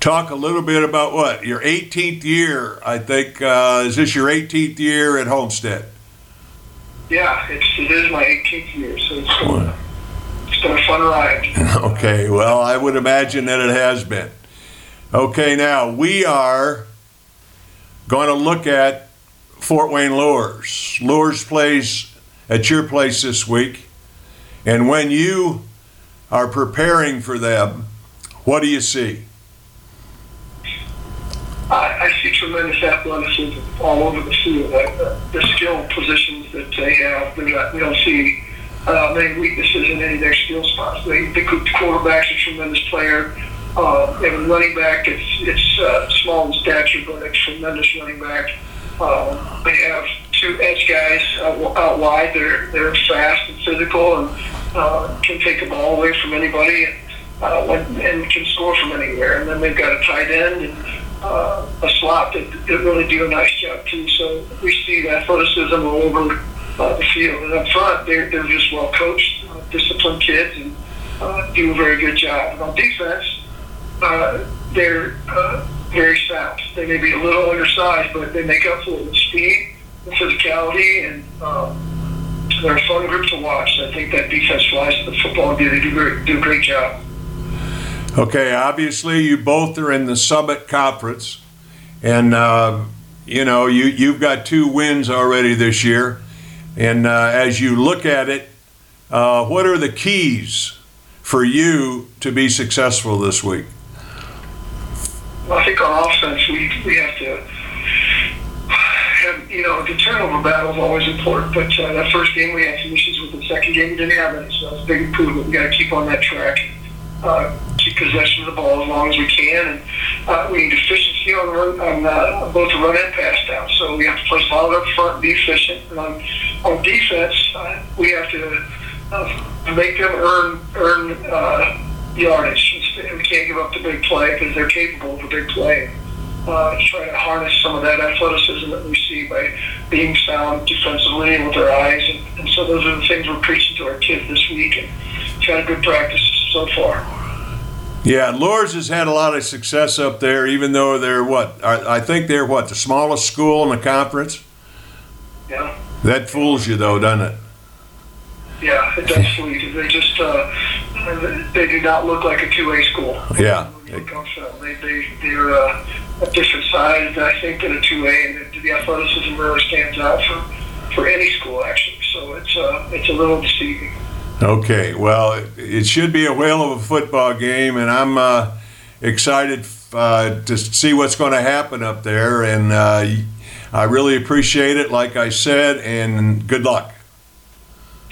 talk a little bit about what your 18th year. I think uh, is this your 18th year at Homestead? Yeah, it's it is my 18th year, so it's been, it's been a fun ride. okay, well, I would imagine that it has been. Okay, now we are going to look at Fort Wayne Luers. Luers plays at your place this week. And when you are preparing for them, what do you see? I, I see tremendous athleticism all over the field. Uh, the skill positions that they have, not, we don't see uh, many weaknesses in any of their skill spots. They, the quarterback's a tremendous player. Uh, they running back. It's it's uh, small in stature, but a tremendous running back. Uh, they have two edge guys out, out wide. They're they're fast and physical and uh, can take the ball away from anybody and, uh, and can score from anywhere. And then they've got a tight end and uh, a slot that, that really do a nice job too. So we see athleticism all over uh, the field. And up front, they're they're just well coached, uh, disciplined kids, and uh, do a very good job. And on defense, uh, they're uh, very fast. They may be a little undersized, but they make up for it with speed, and physicality, and um, they're a fun group to watch. I think that defense flies to the football game. They do, do a great job. Okay, obviously you both are in the Summit Conference, and uh, you know you you've got two wins already this year. And uh, as you look at it, uh, what are the keys for you to be successful this week? I think on offense, we, we have to have, you know, the turnover battle is always important, but uh, that first game we had some issues with the second game we didn't have any, so that's a big improvement. we got to keep on that track, uh, possession of the ball as long as we can, and uh, we need efficiency on, run, on uh, both the run and pass down, so we have to play solid up front and be efficient. And on, on defense, uh, we have to uh, make them earn, earn uh, yardage. We can't give up the big play because they're capable of a big play. Uh, try to harness some of that athleticism that we see by being sound defensively with our eyes. And, and so those are the things we're preaching to our kids this week. And had a good practice so far. Yeah, Luers has had a lot of success up there, even though they're what? I think they're what, the smallest school in the conference? Yeah. That fools you, though, doesn't it? Yeah, it does fool you. They just, uh, they do not look like a two A school. Yeah. They, they, they're uh, a different size, I think, than a two A, and the athleticism really stands out for, for any school, actually. So it's, uh, it's a little deceiving. Okay, well, it- it should be a whale of a football game, and I'm uh, excited uh, to see what's going to happen up there. And uh, I really appreciate it, like I said, and good luck.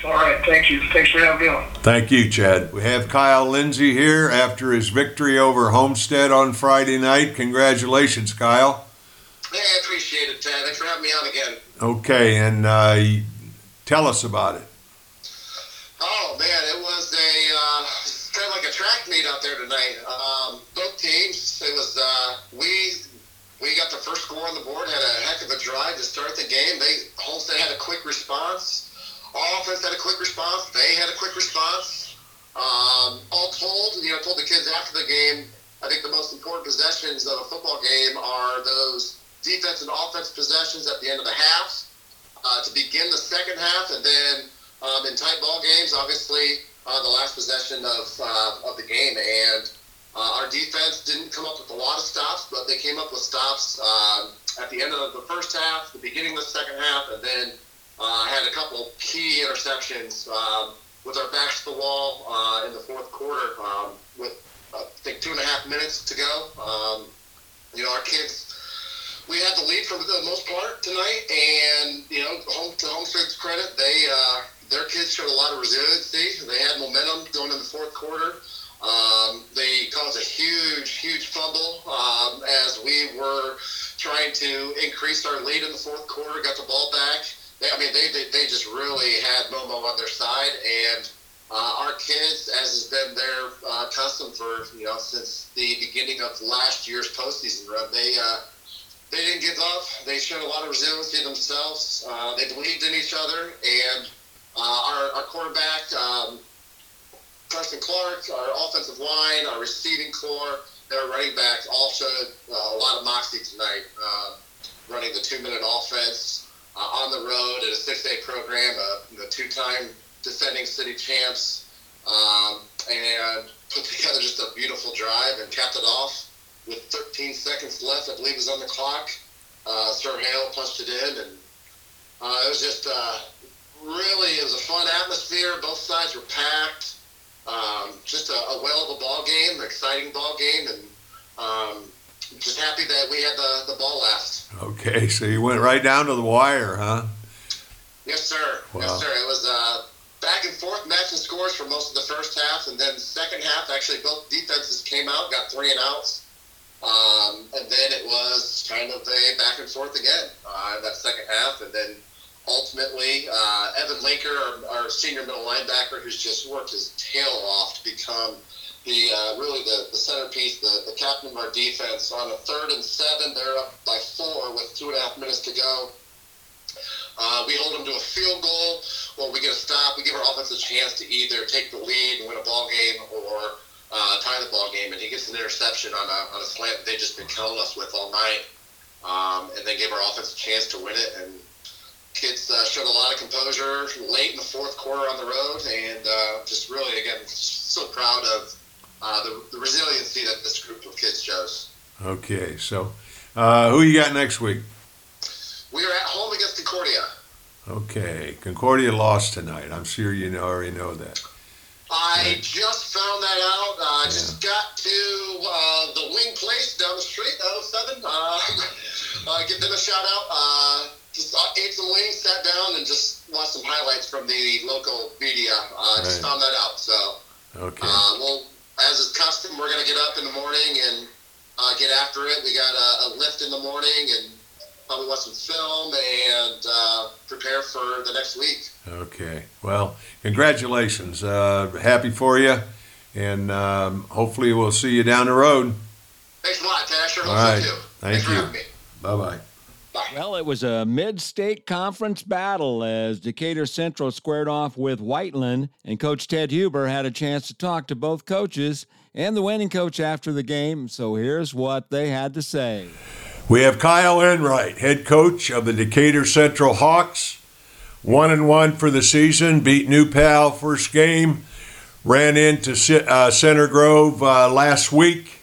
All right, thank you. Thanks for having me on. Thank you, Chad. We have Kyle Lindsay here after his victory over Homestead on Friday night. Congratulations, Kyle. Hey, I appreciate it, Ted. Thanks for having me on again. Okay, and uh, tell us about it. First score on the board, had a heck of a drive to start the game. They Homestead had a quick response. Our offense had a quick response. They had a quick response. Um, all told, you know, told the kids after the game, I think the most important possessions of a football game are those defense and offense possessions at the end of the half uh, to begin the second half, and then um, in tight ball games, obviously uh, the last possession of uh, of the game, and uh, our defense didn't come up with a lot of stops, but they came up with stops um, at the end of the first half, the beginning of the second half, and then uh, had a couple key interceptions um, with our backs to the wall uh, in the fourth quarter um, with I think two and a half minutes to go. Um, you know, our kids we had the lead for the most part tonight, and you know, home to Homestead's credit, they uh, their kids showed a lot of resiliency. They had momentum going in the fourth quarter. Um, they caused a huge, huge fumble um, as we were trying to increase our lead in the fourth quarter. Got the ball back. They, I mean, they, they they just really had Momo on their side, and uh, our kids, as has been their uh, custom for you know since the beginning of last year's postseason run, they. Uh, they didn't give up. They showed a lot of resiliency themselves. Uh, they believed in each other, and uh, our, our quarterback, um, Preston Clark, our offensive line, our receiving core, and our running backs all showed uh, a lot of moxie tonight, uh, running the two-minute offense uh, on the road at a 6A program, uh, the two-time defending city champs, um, and put together just a beautiful drive and capped it off with 13 seconds left, I believe, was on the clock. Uh, Sir Hale punched it in, and uh, it was just uh, really it was a fun atmosphere. Both sides were packed. Um, just a, a whale of a ball game, exciting ball game, and um, just happy that we had the, the ball last. Okay, so you went right down to the wire, huh? Yes, sir. Wow. Yes, sir. It was uh, back and forth matching scores for most of the first half, and then second half, actually, both defenses came out, got three and outs. Um, and then it was kind of a back and forth again uh, that second half, and then ultimately uh, Evan Linker, our, our senior middle linebacker, who's just worked his tail off to become the uh, really the, the centerpiece, the, the captain of our defense. On a third and seven, they're up by four with two and a half minutes to go. Uh, we hold them to a field goal, or we get a stop. We give our offense a chance to either take the lead and win a ball game, or uh, tie the ball game, and he gets an interception on a, on a slant they've just been killing us with all night, um, and they gave our offense a chance to win it. And kids uh, showed a lot of composure late in the fourth quarter on the road, and uh, just really, again, just so proud of uh, the, the resiliency that this group of kids shows. Okay, so uh, who you got next week? We are at home against Concordia. Okay, Concordia lost tonight. I'm sure you know, already know that. I just found that out. I just got to uh, the Wing Place down the street, 07. Uh, uh, give them a shout out. Just ate some wings, sat down, and just watched some highlights from the local media. Uh, Just found that out. So, Okay. uh, well, as is custom, we're going to get up in the morning and uh, get after it. We got a, a lift in the morning and probably watch some film and uh, prepare for the next week. Okay. Well, congratulations. Uh, happy for you, and um, hopefully we'll see you down the road. Thanks a lot. I sure All right. too. Thank Thanks for you. Bye bye. Well, it was a mid state conference battle as Decatur Central squared off with Whiteland, and Coach Ted Huber had a chance to talk to both coaches and the winning coach after the game. So here's what they had to say. We have Kyle Enright, head coach of the Decatur Central Hawks. One and one for the season, beat New Pal first game, ran into uh, Center Grove uh, last week.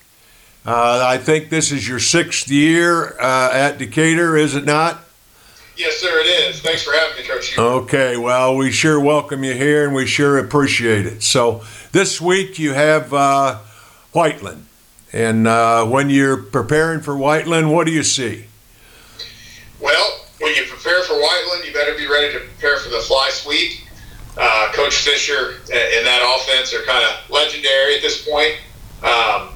Uh, I think this is your sixth year uh, at Decatur, is it not? Yes, sir, it is. Thanks for having me, Coach. Okay, well, we sure welcome you here and we sure appreciate it. So, this week you have uh, Whiteland. And uh, when you're preparing for Whiteland, what do you see? Well, when you prepare for Whiteland, you better be ready to prepare for the fly sweep. Uh, Coach Fisher and that offense are kind of legendary at this point. Um,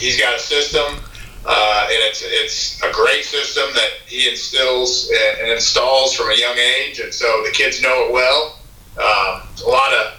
he's got a system, uh, and it's it's a great system that he instills and, and, installs from a young age, and so the kids know it well. Um, a lot of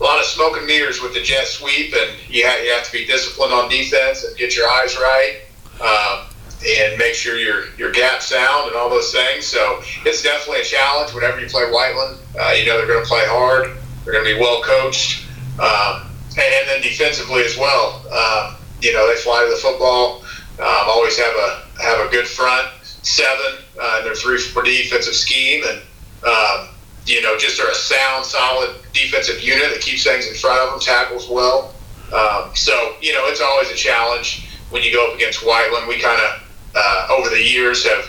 a lot of smoke and mirrors with the jet sweep, and you have, you have to be disciplined on defense and get your eyes right. Um, and make sure your your gap sound and all those things. So it's definitely a challenge whenever you play Whiteland. Uh, you know they're going to play hard. They're going to be well coached, um, and then defensively as well. Um, you know they fly to the football. Um, always have a have a good front seven uh, in their three four defensive scheme, and um, you know just are a sound, solid defensive unit that keeps things in front of them, tackles well. Um, so you know it's always a challenge when you go up against Whiteland. We kind of uh, over the years have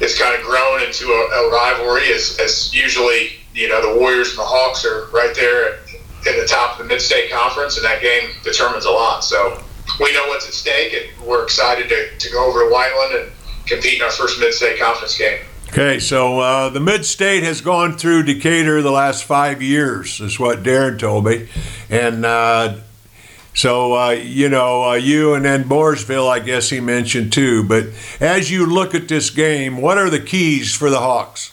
it's kind of grown into a, a rivalry. As, as usually, you know, the Warriors and the Hawks are right there in the top of the Mid-State Conference, and that game determines a lot. So we know what's at stake, and we're excited to, to go over to Whiteland and compete in our first Mid-State Conference game. Okay, so uh, the Mid-State has gone through Decatur the last five years, is what Darren told me, and uh, so, uh, you know, uh, you and then Mooresville, I guess he mentioned too. But as you look at this game, what are the keys for the Hawks?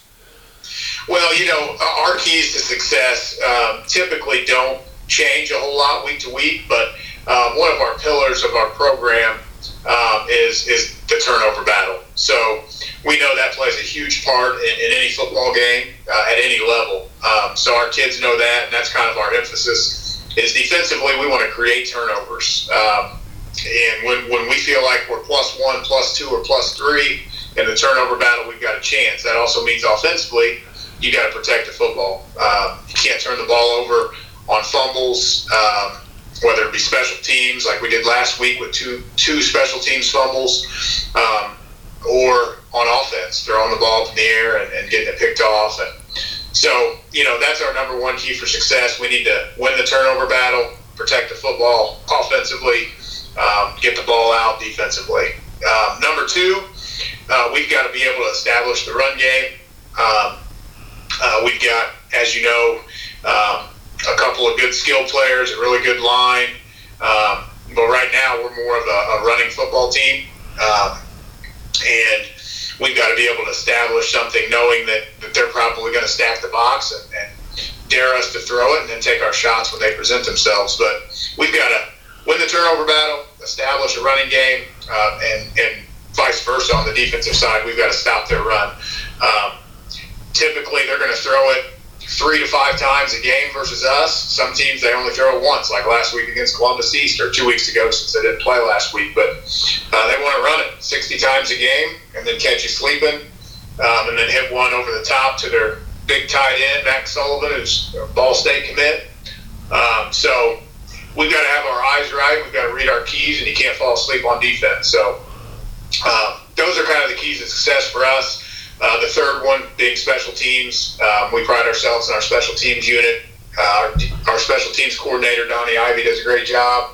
Well, you know, our keys to success um, typically don't change a whole lot week to week, but um, one of our pillars of our program um, is is the turnover battle. So we know that plays a huge part in, in any football game uh, at any level. Um, so our kids know that, and that's kind of our emphasis is defensively we want to create turnovers. Um, and when, when we feel like we're plus one, plus two, or plus three in the turnover battle, we've got a chance. That also means offensively, you got to protect the football. Um, you can't turn the ball over on fumbles, um, whether it be special teams like we did last week with two two special teams fumbles, um, or on offense, throwing the ball up in the air and, and getting it picked off. And so, you know, that's our number one key for success. We need to win the turnover battle, protect the football offensively, um, get the ball out defensively. Um, number two, uh, we've got to be able to establish the run game. Um, uh, we've got, as you know, um, a couple of good skill players, a really good line. Um, but right now, we're more of a, a running football team. Um, and we've got to be able to establish something knowing that, that they're probably going to stack the box and, and dare us to throw it and then take our shots when they present themselves. But we've got to win the turnover battle, establish a running game, uh, and, and vice versa on the defensive side. We've got to stop their run. Um, typically, they're going to throw it three to five times a game versus us. Some teams they only throw it once, like last week against Columbus East or two weeks ago since they didn't play last week. But uh, they want to run it 60 times a game and then catch you sleeping, um, and then hit one over the top to their big tight end Max Sullivan, who's a Ball State commit. Um, so we've got to have our eyes right. We've got to read our keys, and you can't fall asleep on defense. So um, those are kind of the keys to success for us. Uh, the third one being special teams. Um, we pride ourselves in our special teams unit. Uh, our, our, special teams coordinator, Donnie Ivy, does a great job.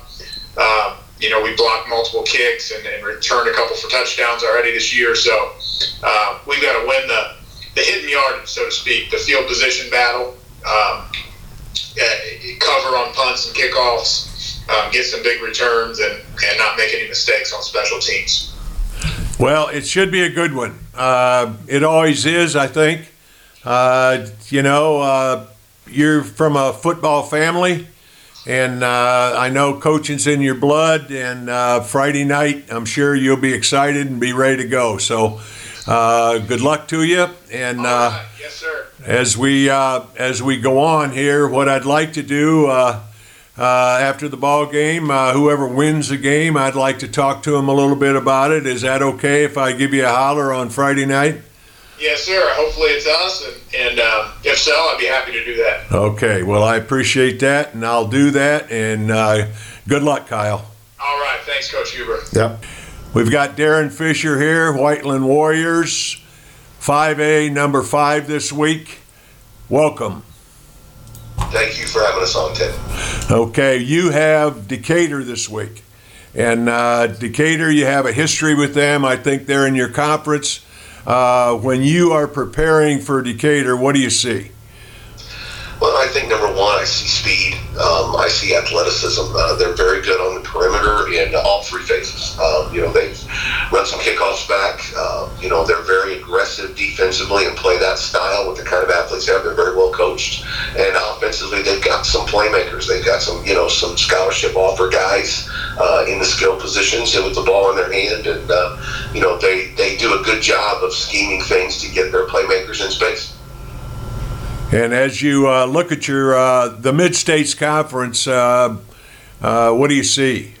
Um, you know, we blocked multiple kicks and, and, returned a couple for touchdowns already this year. So uh, we've got to win the, the hidden yard, so to speak, the field position battle, um, cover on punts and kickoffs, um, get some big returns, and, and not make any mistakes on special teams. Well, it should be a good one. Uh, it always is, I think. Uh, you know, uh, you're from a football family, and uh, I know coaching's in your blood. And uh, Friday night, I'm sure you'll be excited and be ready to go. So, uh, good luck to you. And right. yes, sir. As we as we go on here, what I'd like to do uh, after the ball game. Uh, whoever wins the game, I'd like to talk to him a little bit about it. Is that okay if I give you a holler on Friday night? Yes, sir. Hopefully it's us, and, and uh, if so, I'd be happy to do that. Okay. Well, I appreciate that, and I'll do that. And uh, good luck, Kyle. All right. Thanks, Coach Huber. Yep. We've got Darren Fisher here, Whiteland Warriors. 5A number five this week. Welcome. Thank you for having us on, Ted. Okay, you have Decatur this week. And uh, Decatur, you have a history with them. I think they're in your conference. Uh, when you are preparing for Decatur, what do you see? Well, I think number one, I see speed. Um, I see athleticism. Uh, they're very good on the perimeter in all three phases. Um, you know, they've run some kickoffs back. Uh, you know, they're very aggressive defensively and play that style with the kind of athletes they have. They're very well coached. And offensively, they've got some playmakers. They've got some, you know, some scholarship offer guys uh, in the skill positions with the ball in their hand. And, uh, you know, they, they do a good job of scheming things to get their playmakers in space. And as you uh, look at your uh, the Mid States Conference, uh, uh, what do you see?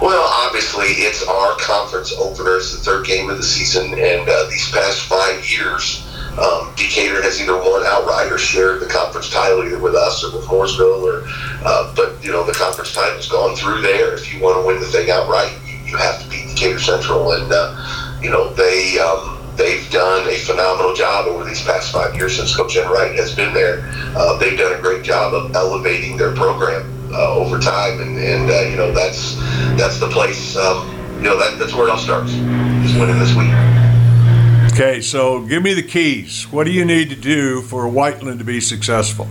Well, obviously, it's our conference opener. It's the third game of the season, and uh, these past five years, um, Decatur has either won outright or shared the conference title either with us or with Mooresville. Or, uh, but you know, the conference title's gone through there. If you want to win the thing outright, you, you have to beat Decatur Central, and you know they. Um, they've done a phenomenal job over these past five years since Coach Enright has been there. Uh, they've done a great job of elevating their program uh, over time, and, and uh, you know that's that's the place. Um, you know that, that's where it all starts. Is winning this week. Okay, so give me the keys. What do you need to do for Whiteland to be successful?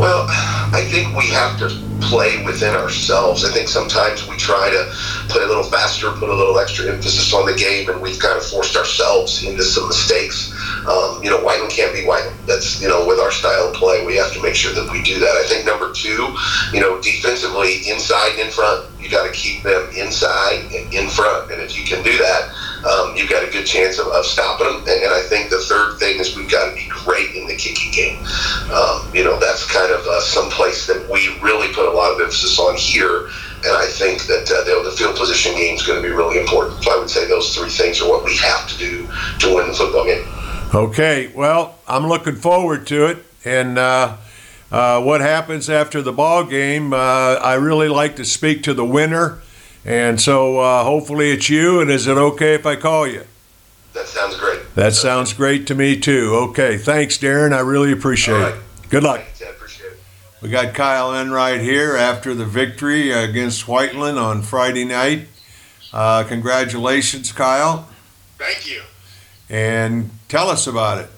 Well, I think we have to play within ourselves. I think sometimes we try to play a little faster, put a little extra emphasis on the game, and we've kind of forced ourselves into some mistakes. Um, you know, Whiteland can't be Whiteland. That's, you know, with our style of play, we have to make sure that we do that. I think number two, you know, defensively, inside and in front, you got to keep them inside and in front. And if you can do that, um, you've got a good chance of, of stopping them. And, and, I think the third thing is we've got to be great in the kicking game. Um, you know, that's kind of uh, some place that we really put a lot of emphasis on here. And I think that uh, the, the field position game is going to be really important. So I would say those three things are what we have to do to win the football game. Okay, well, I'm looking forward to it. And uh, uh, what happens after the ball game, uh, I really like to speak to the winner and so uh, hopefully it's you. And is it okay if I call you? That sounds great. That sounds great to me too. Okay, thanks, Darren. I really appreciate right. it. Good luck. Thanks, I appreciate it. We got Kyle Enright here after the victory against Whiteland on Friday night. Uh, congratulations, Kyle. Thank you. And tell us about it.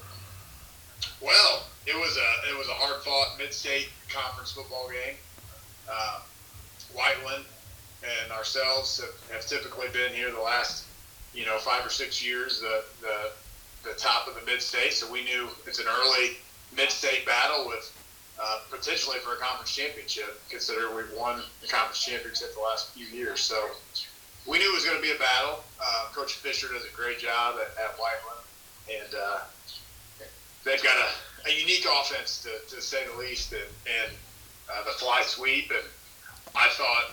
Well, it was a it was a hard fought mid state conference football game. Uh, Whiteland ourselves have, have typically been here the last, you know, five or six years, the, the, the top of the mid-state. So we knew it's an early mid-state battle with uh, potentially for a conference championship, considering we've won the conference championship the last few years. So we knew it was going to be a battle. Uh, Coach Fisher does a great job at, at Whiteland, and uh, they've got a, a unique offense, to, to say the least, and, and uh, the fly sweep. And I thought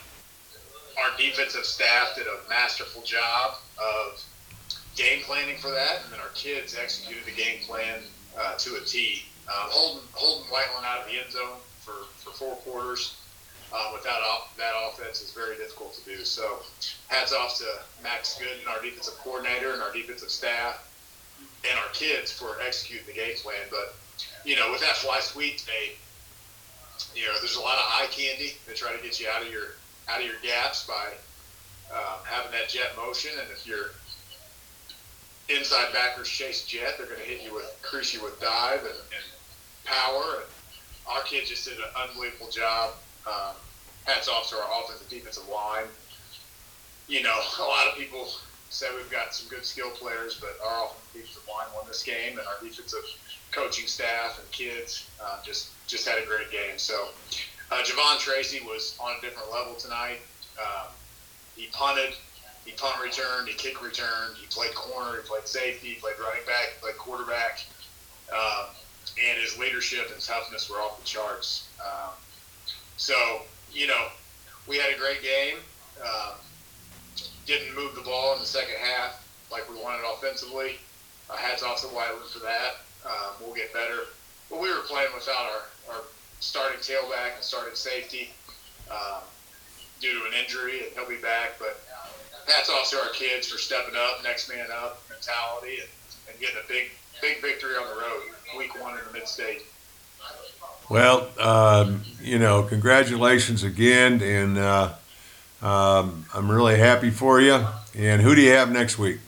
our defensive staff did a masterful job of game planning for that, and then our kids executed the game plan uh, to a T. Um, holding holding Whiteland out of the end zone for, for four quarters uh, without that offense is very difficult to do. So, hats off to Max Gooden, our defensive coordinator, and our defensive staff, and our kids for executing the game plan. But you know, with that fly sweep, they you know, there's a lot of eye candy to try to get you out of your out of your gaps by um, having that jet motion. And if your inside backers chase jet, they're going to hit you with, crease you with dive and, and power. And our kids just did an unbelievable job. Um, hats off to our offensive defensive line. You know, a lot of people say we've got some good skill players, but our offensive defensive line won this game, and our defensive coaching staff and kids uh, just just had a great game. So uh, Javon Tracy was on a different level tonight. Um, he punted, he punt returned, he kick returned, he played corner, he played safety, he played running back, he played quarterback. Um, and his leadership and toughness were off the charts. Um, so, you know, we had a great game. Um, didn't move the ball in the second half like we wanted offensively. Uh, hats off to Whiteland for that. Um, we'll get better. But we were playing without our, our starting tailback and starting safety um, due to an injury, and he'll be back. But hats off to our kids for stepping up, next man up mentality, and, and getting a big big victory on the road, week one in the mid state. Well, um, you know, congratulations again, and uh, um, I'm really happy for you. And who do you have next week?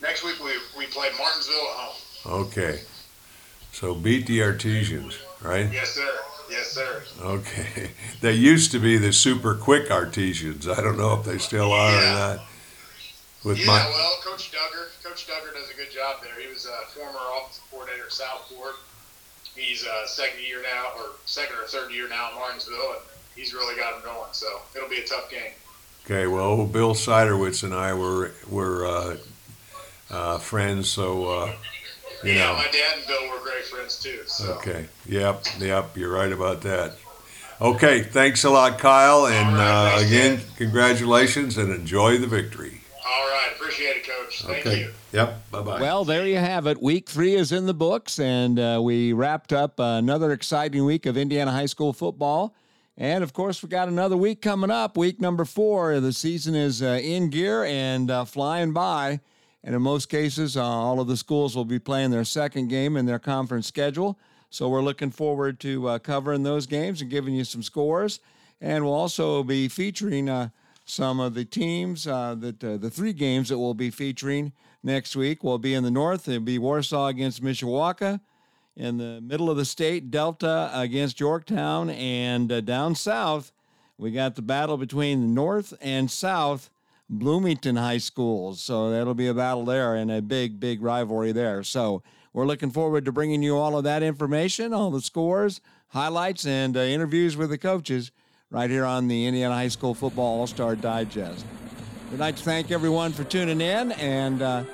Next week we, we play Martinsville at home. Okay. So beat the Artesians, right? Yes, sir. Yes, sir. Okay. They used to be the super quick Artesians. I don't know if they still are Yeah. or not. With yeah, my well, Coach Duggar, Coach Duggar does a good job there. He was a former offensive coordinator at Southport. He's uh, second year now, or second or third year now at Martinsville, and he's really got him going. So it'll be a tough game. okay, well, Bill Siderwitz and I were were uh, uh, friends, so uh, you yeah, know. my dad and Bill were great friends too. So Okay. Yep. Yep. You're right about that. Okay. Thanks a lot, Kyle. And All right, uh, thanks, again, Dan. congratulations and enjoy the victory. all right, appreciate it, Coach. Thank okay. you. Yep. Bye bye. Well, there you have it. Week three is in the books, and uh, we wrapped up another exciting week of Indiana high school football. And of course, we got another week coming up, week number four. The season is uh, in gear and uh, flying by. And in most cases, uh, all of the schools will be playing their second game in their conference schedule. So we're looking forward to uh, covering those games and giving you some scores. And we'll also be featuring uh, some of the teams uh, that uh, the three games that we'll be featuring next week will be in the north. It'll be Warsaw against Mishawaka. In the middle of the state, Delta against Yorktown. And uh, down south, we got the battle between the north and south Bloomington High Schools. So that'll be a battle there and a big, big rivalry there. So we're looking forward to bringing you all of that information, all the scores, highlights, and uh, interviews with the coaches right here on the Indiana High School Football All Star Digest. We'd like to thank everyone for tuning in and uh,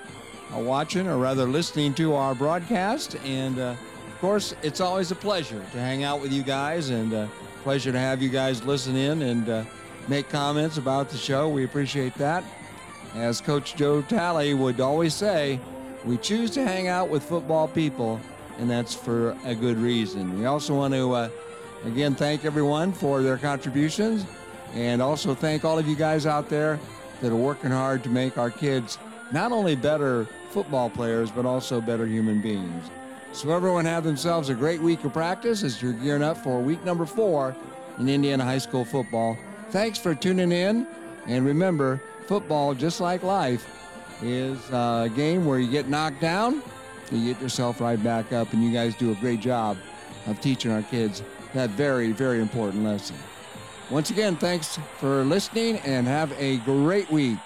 watching, or rather listening to our broadcast. And uh, of course, it's always a pleasure to hang out with you guys and uh, pleasure to have you guys listen in and uh, make comments about the show. We appreciate that. As Coach Joe Talley would always say, we choose to hang out with football people, and that's for a good reason. We also want to, uh, again, thank everyone for their contributions, and also thank all of you guys out there that are working hard to make our kids not only better football players, but also better human beings. So, everyone have themselves a great week of practice as you're gearing up for week number four in Indiana high school football. Thanks for tuning in, and remember, football, just like life, is a game where you get knocked down, you get yourself right back up, and you guys do a great job of teaching our kids that very, very important lesson. Once again, thanks for listening and have a great week.